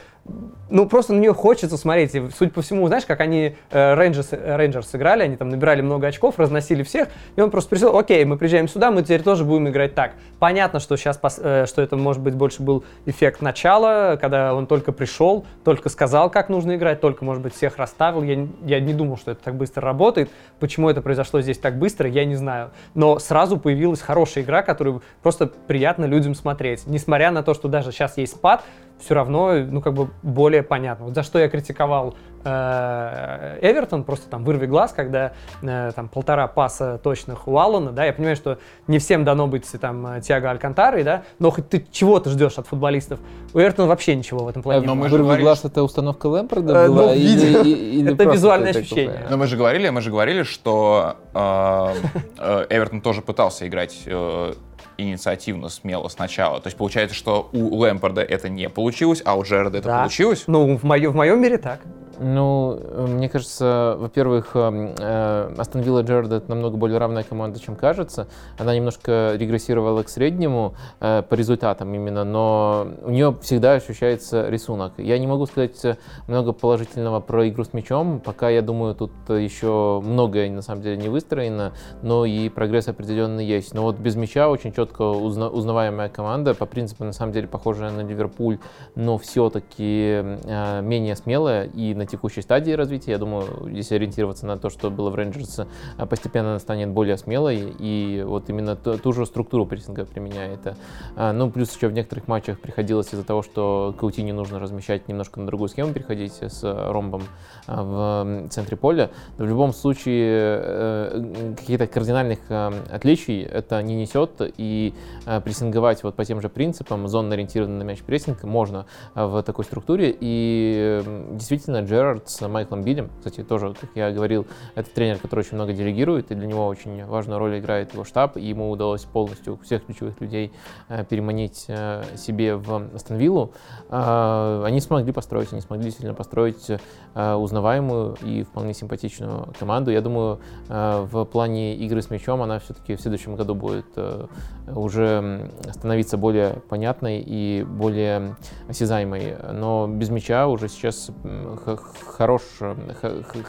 ну, просто на нее хочется смотреть. И, судя по всему, знаешь, как они э, Рейнджерс, э, Рейнджерс играли, они там набирали много очков, разносили всех, и он просто пришел, окей, мы приезжаем сюда, мы теперь тоже будем играть так. Понятно, что сейчас, что это, может быть, больше был эффект начала, когда он только пришел, только сказал, как нужно играть, только, может быть, всех расставил. Я, я не думал, что это так быстро работает. Почему это произошло здесь так быстро, я не знаю. Но сразу появилась хорошая игра, которую просто приятно людям смотреть. Несмотря на то, что даже сейчас есть спад, все равно, ну, как бы более понятно. Вот за что я критиковал э, Эвертон, просто там вырви глаз, когда э, там полтора паса точных у Аллана, да, я понимаю, что не всем дано быть там э, Тиаго Алькантарой, да, но хоть ты чего-то ждешь от футболистов. У Эвертона вообще ничего в этом плане. Но нет. мы же Вырвый говорили, глаз это установка Лэмпорда Э, была? ну, или- и- или это визуальное ощущение. такое? Но мы же говорили, мы же говорили, что э, э, Эвертон тоже пытался играть э, инициативно, смело сначала. То есть получается, что у Лэмпорда это не получилось, а у Джерарда это Да. получилось. Ну, в, моё- в моем мире так. Ну, э, мне кажется, во-первых, эм, э, Астон Вилла Джерарда это намного более равная команда, чем кажется. Она немножко регрессировала к среднему э, по результатам именно, но у нее всегда ощущается рисунок. Я не могу сказать много положительного про игру с мячом, пока, я думаю, тут еще многое на самом деле не выстроено, но и прогресс определенно есть. Но вот без мяча очень четко узна- узнаваемая команда, по принципу, на самом деле, похожая на Ливерпуль, но все-таки менее смелая и на текущей стадии развития. Я думаю, если ориентироваться на то, что было в Рейнджерс, э, постепенно она станет более смелой и вот именно ту, ту же структуру прессинга применяет. А, Ну, плюс еще в некоторых матчах приходилось из-за того, что Каутини нужно размещать немножко на другую схему, переходить с э, ромбом а, в центре поля. Но в любом случае э, каких-то кардинальных э, отличий это не несет, и прессинговать вот по тем же принципам, зонно-ориентированный на мяч прессинг можно в такой структуре. И действительно Джерард с Майклом Бидем, кстати, тоже, как я говорил, это тренер, который очень много делегирует, и для него очень важную роль играет его штаб, и ему удалось полностью всех ключевых людей э, переманить э, себе в Астон Виллу. Э, Они смогли построить, они смогли действительно построить э, узнаваемую и вполне симпатичную команду. Я думаю, в плане игры с мячом она все-таки в следующем году будет уже становиться более понятной и более осязаемой. Но без мяча уже сейчас хорош,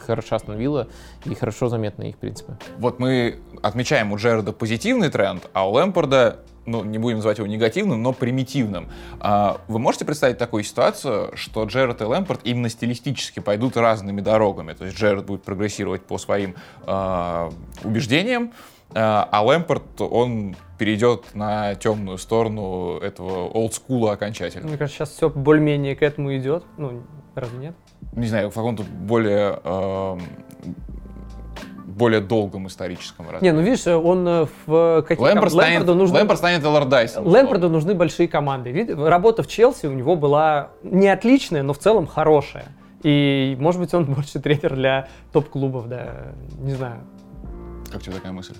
хороша Астон Вилла и хорошо заметны их принципы. Вот мы отмечаем у Джерарда позитивный тренд, а у Лэмпорда, ну, не будем называть его негативным, но примитивным. А вы можете представить такую ситуацию, что Джерард и Лэмпорд именно стилистически пойдут разными дорогами? То есть Джерард будет прогрессировать по своим а, убеждениям, а а Лэмпорд, он перейдет на темную сторону этого олдскула окончательно. Мне кажется, сейчас все более-менее к этому идет. Ну, разве нет? Не знаю, в каком-то более, эм, более долгом историческом развитии. Не, ну видишь, он э, в каких Лэмпорд станет, Лэмпорду нужны... Лэмпорд станет Эллардайсом. Лэмпорду нужны большие команды. Вид- Работа в Челси у него была не отличная, но в целом хорошая. И, может быть, он больше тренер для топ-клубов, да, не знаю. Как тебе такая мысль?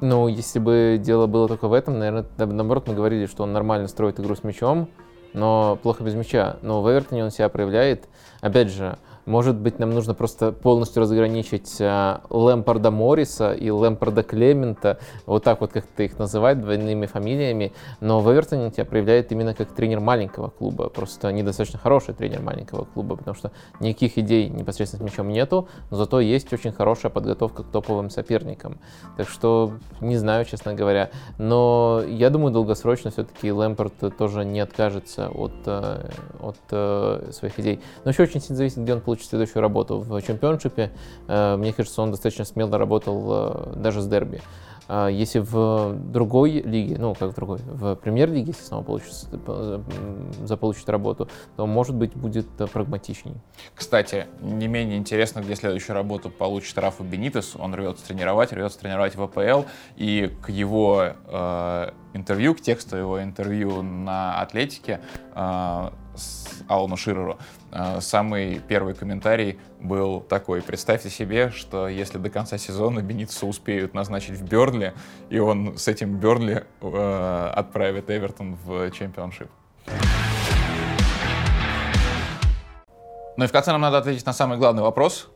Ну, если бы дело было только в этом, наверное, наоборот, мы говорили, что он нормально строит игру с мячом, но плохо без мяча. Но в Эвертоне он себя проявляет. Опять же, Может быть, нам нужно просто полностью разграничить э, Лэмпорда Морриса и Лэмпорда Клемента, вот так вот, как ты их называют, двойными фамилиями, но в Эвертоне тебя проявляет именно как тренер маленького клуба, просто недостаточно хороший тренер маленького клуба, потому что никаких идей непосредственно с мячом нету, но зато есть очень хорошая подготовка к топовым соперникам. Так что, не знаю, честно говоря, но я думаю, долгосрочно все-таки Лэмпорд тоже не откажется от, э, от э, своих идей. Но еще очень сильно зависит, где он получит следующую работу. В чемпионшипе, э, мне кажется, он достаточно смело работал даже с дерби. А если в другой лиге, ну как в другой, в премьер-лиге, если снова получит, заполучит работу, то может быть будет прагматичней. Кстати, не менее интересно, где следующую работу получит Рафа Бенитес. Он рвется тренировать, рвется тренировать в АПЛ, и к его э, интервью, к тексту его интервью на Атлетике э, Алану Ширеру, э, самый первый комментарий был такой. Представьте себе, что если до конца сезона Бенитса успеют назначить в Бернли, и он с этим Бернли э, отправит Эвертон в чемпионшип. Ну и в конце нам надо ответить на самый главный вопрос.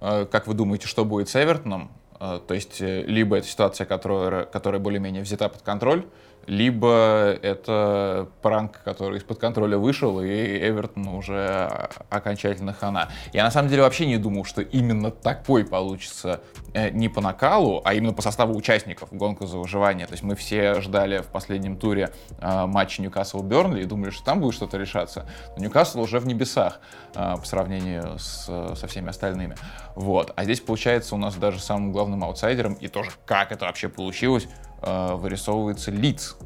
Э, как вы думаете, что будет с Эвертоном? Э, то есть либо это ситуация, которая, которая более-менее взята под контроль, либо это пранк, который из-под контроля вышел, и Эвертон уже окончательно хана. Я на самом деле вообще не думал, что именно такой получится э, не по накалу, а именно по составу участников гонку за выживание. То есть мы все ждали в последнем туре э, матч Ньюкасл-Бернли и думали, что там будет что-то решаться. Но Ньюкасл уже в небесах э, по сравнению с, со всеми остальными. Вот. А здесь, получается, у нас даже самым главным аутсайдером, и тоже как это вообще получилось, вырисовывается лиц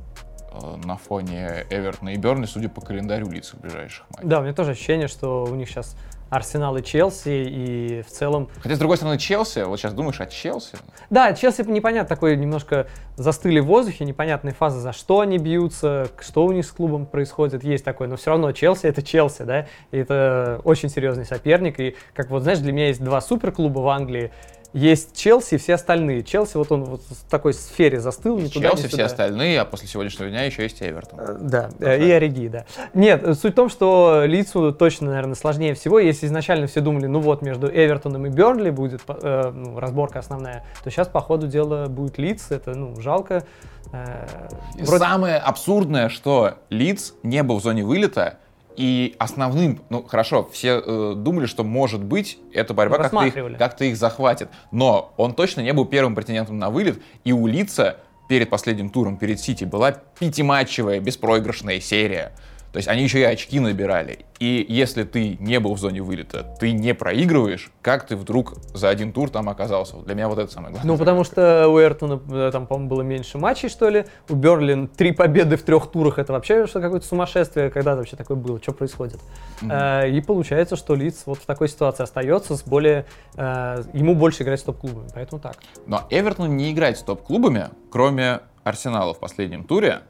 э, на фоне Эвертона и Берни, судя по календарю лиц в ближайших матчах. Да, у меня тоже ощущение, что у них сейчас Арсенал и Челси, и в целом... Хотя, с другой стороны, Челси, вот сейчас думаешь о Челси? Да, Челси непонятно, такой немножко застыли в воздухе, непонятные фазы, за что они бьются, что у них с клубом происходит, есть такое, но все равно Челси это Челси, да, и это очень серьезный соперник, и как вот, знаешь, для меня есть два суперклуба в Англии, есть Челси и все остальные. Челси, вот он вот в такой сфере застыл, ни туда, Челси, ни все остальные, а после сегодняшнего дня еще есть Эвертон. Э, да, okay. и Ориги, да. Нет, суть в том, что лицу точно, наверное, сложнее всего. Если изначально все думали, ну вот, между Эвертоном и Бернли будет э, ну, разборка основная, то сейчас, по ходу дела, будет Лиц. Это, ну, жалко. Э, вроде... Самое абсурдное, что Лиц не был в зоне вылета, и основным, ну хорошо, все э, думали, что может быть эта борьба как-то их, как их захватит. Но он точно не был первым претендентом на вылет, и у Лица перед последним туром, перед Сити, была пятиматчевая беспроигрышная серия. То есть они еще и очки набирали. И если ты не был в зоне вылета, ты не проигрываешь, как ты вдруг за один тур там оказался? Для меня вот это самое главное. Ну, потому что у Эртона э, там, по-моему, было меньше матчей, что ли. У Берлин три победы в трех турах. Это вообще что какое-то сумасшествие. Когда вообще такое было? Что происходит? Mm-hmm. И получается, что Лиц вот в такой ситуации остается с более... Э, ему больше играть с топ-клубами, поэтому так. Но Эвертон не играет с топ-клубами, кроме Арсенала в последнем туре.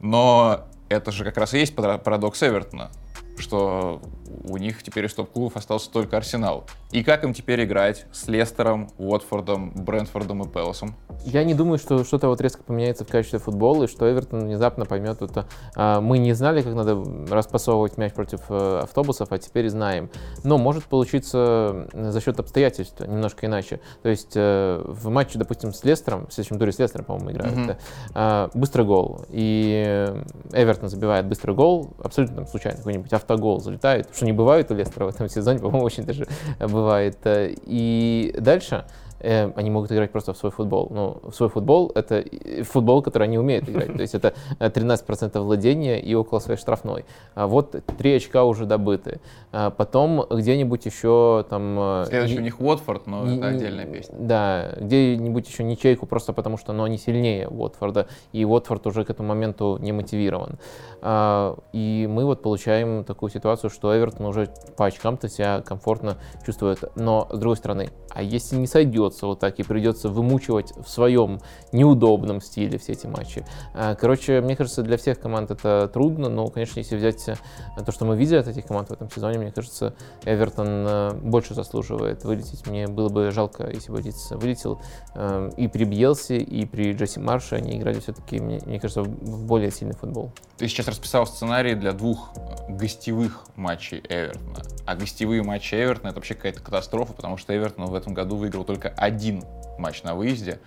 Но это же как раз и есть парадокс Эвертона что у них теперь из топ-клубов остался только Арсенал. И как им теперь играть с Лестером, Уотфордом, Брентфордом и Пелосом? Я не думаю, что что-то вот резко поменяется в качестве футбола, и что Эвертон внезапно поймет это. А, мы не знали, как надо распасовывать мяч против э, автобусов, а теперь знаем. Но может получиться за счет обстоятельств немножко иначе. То есть э, в матче, допустим, с Лестером, в следующем туре с Лестером, по-моему, играют, mm-hmm. быстрый гол. И Эвертон забивает быстрый гол, абсолютно случайно, какой-нибудь авто автогол залетает, что не бывает у Лестера в этом сезоне, по-моему, очень даже бывает. И дальше э, они могут играть просто в свой футбол. Ну, в свой футбол — это футбол, который они умеют играть. То есть это 13% владения и около своей штрафной. А вот три очка уже добыты. А потом где-нибудь еще там... Э, Следующий не, у них Уотфорд, но не, это отдельная песня. Да, где-нибудь еще ничейку просто потому, что ну, они сильнее Уотфорда, и Уотфорд уже к этому моменту не мотивирован. А, и мы вот получаем такую ситуацию, что Эвертон уже по очкам-то себя комфортно чувствует. Но, с другой стороны, а если не сойдется вот так и придется вымучивать в своем неудобном стиле все эти матчи? А, короче, мне кажется, для всех команд это трудно, но, конечно, если взять э, то, что мы видели от этих команд в этом сезоне, мне кажется, Эвертон э, больше заслуживает вылететь. Мне было бы жалко, если бы Лидс вылетел. Э, и при Бьелсе, и при Джесси Марше они играли все-таки, мне кажется, в более сильный футбол. Ты сейчас расписал сценарий для двух гостевых матчей Эвертона. А гостевые матчи Эвертона — это вообще какая-то катастрофа, потому что Эвертон в этом году выиграл только один матч на выезде,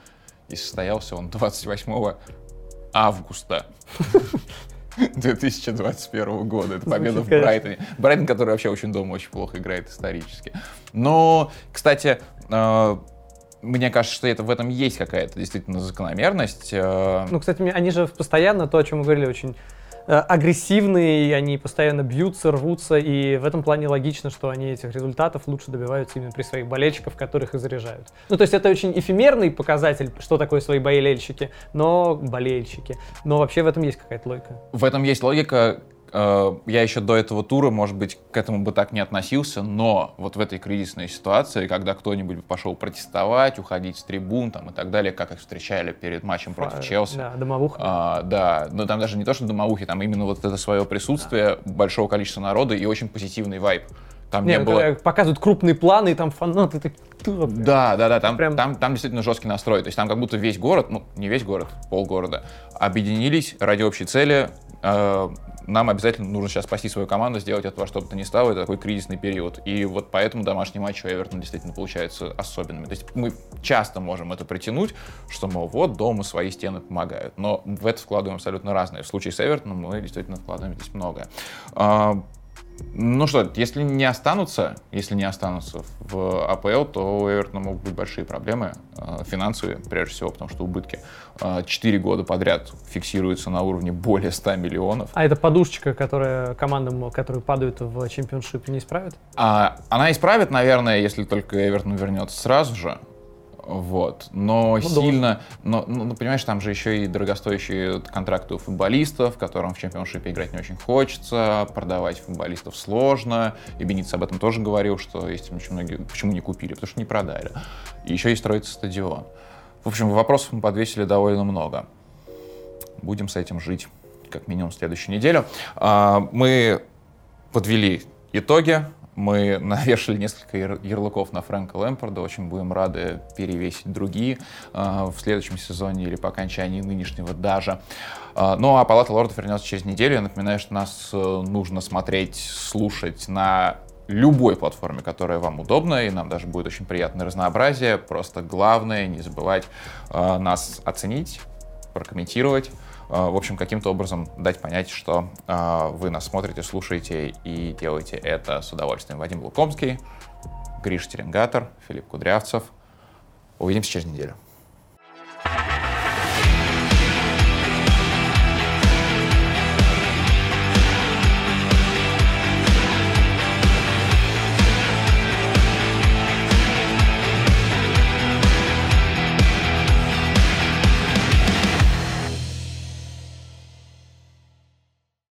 и состоялся он 28 августа 2021 года. Это победа в конечно. Брайтоне. Брайтон, который вообще очень дома очень плохо играет исторически. Но, кстати, э, мне кажется, что это в этом есть какая-то действительно закономерность. Э, Ну, кстати, они же постоянно, то, о чем мы говорили, очень э, агрессивные, и они постоянно бьются, рвутся, и в этом плане логично, что они этих результатов лучше добиваются именно при своих болельщиках, которых и заряжают. Ну, то есть это очень эфемерный показатель, что такое свои болельщики, но болельщики. Но вообще в этом есть какая-то логика. В этом есть логика. Э, Я еще до этого тура, может быть, к этому бы так не относился, но вот в этой кризисной ситуации, когда кто-нибудь пошел протестовать, уходить с трибун там, и так далее, как их встречали перед матчем против Фа- Челси, Да, домовуха. А, да, но там даже не то, что домовухи, там именно вот это свое присутствие большого количества народа и очень позитивный вайб. Там не, Не, было... когда показывают крупные планы, и там фанаты такие... «Да, блин». Да, да, да, там, Прям- там, там действительно жесткий настрой. То есть там как будто весь город, ну, не весь город, полгорода, объединились ради общей цели. Э, нам обязательно нужно сейчас спасти свою команду, сделать это во что бы то ни стало. Это такой кризисный период. И вот поэтому домашний матч у Эвертона действительно получаются особенными. То есть мы часто можем это притянуть, что, мол, вот дома свои стены помогают. Но в это вкладываем абсолютно разные. В случае с Эвертоном мы действительно вкладываем здесь многое. Ну что, если не останутся, если не останутся в АПЛ, то у Эвертона могут быть большие проблемы э, финансовые, прежде всего, потому что убытки э, 4 года подряд фиксируются на уровне более 100 миллионов. А эта подушечка, которая командам, которые падают в чемпионшип, не исправит? А, она исправит, наверное, если только Эвертон вернется сразу же. Вот. Но Ну, сильно. Но, ну, ну, понимаешь, там же еще и дорогостоящие контракты у футболистов, которым в чемпионшипе играть не очень хочется, продавать футболистов сложно. И Бениц об этом тоже говорил, что есть очень многие. Почему не купили? Потому что не продали. И еще и строится стадион. В общем, вопросов мы подвесили довольно много. Будем с этим жить как минимум следующую неделю. А, Мы подвели итоги. Мы навешали несколько яр- ярлыков на Фрэнка Лэмпорда. Очень будем рады перевесить другие а, в следующем сезоне или по окончании нынешнего даже. А, Ну а Палата лордов вернется через неделю. Я напоминаю, что нас э, нужно смотреть, слушать на любой платформе, которая вам удобна, и нам даже будет очень приятное разнообразие. Просто главное не забывать э, нас оценить, прокомментировать, Э, в общем, каким-то образом дать понять, что э, вы нас смотрите, слушаете и делаете это с удовольствием. Вадим Лукомский, Гриш Теренгатор, Филипп Кудрявцев. Увидимся через неделю.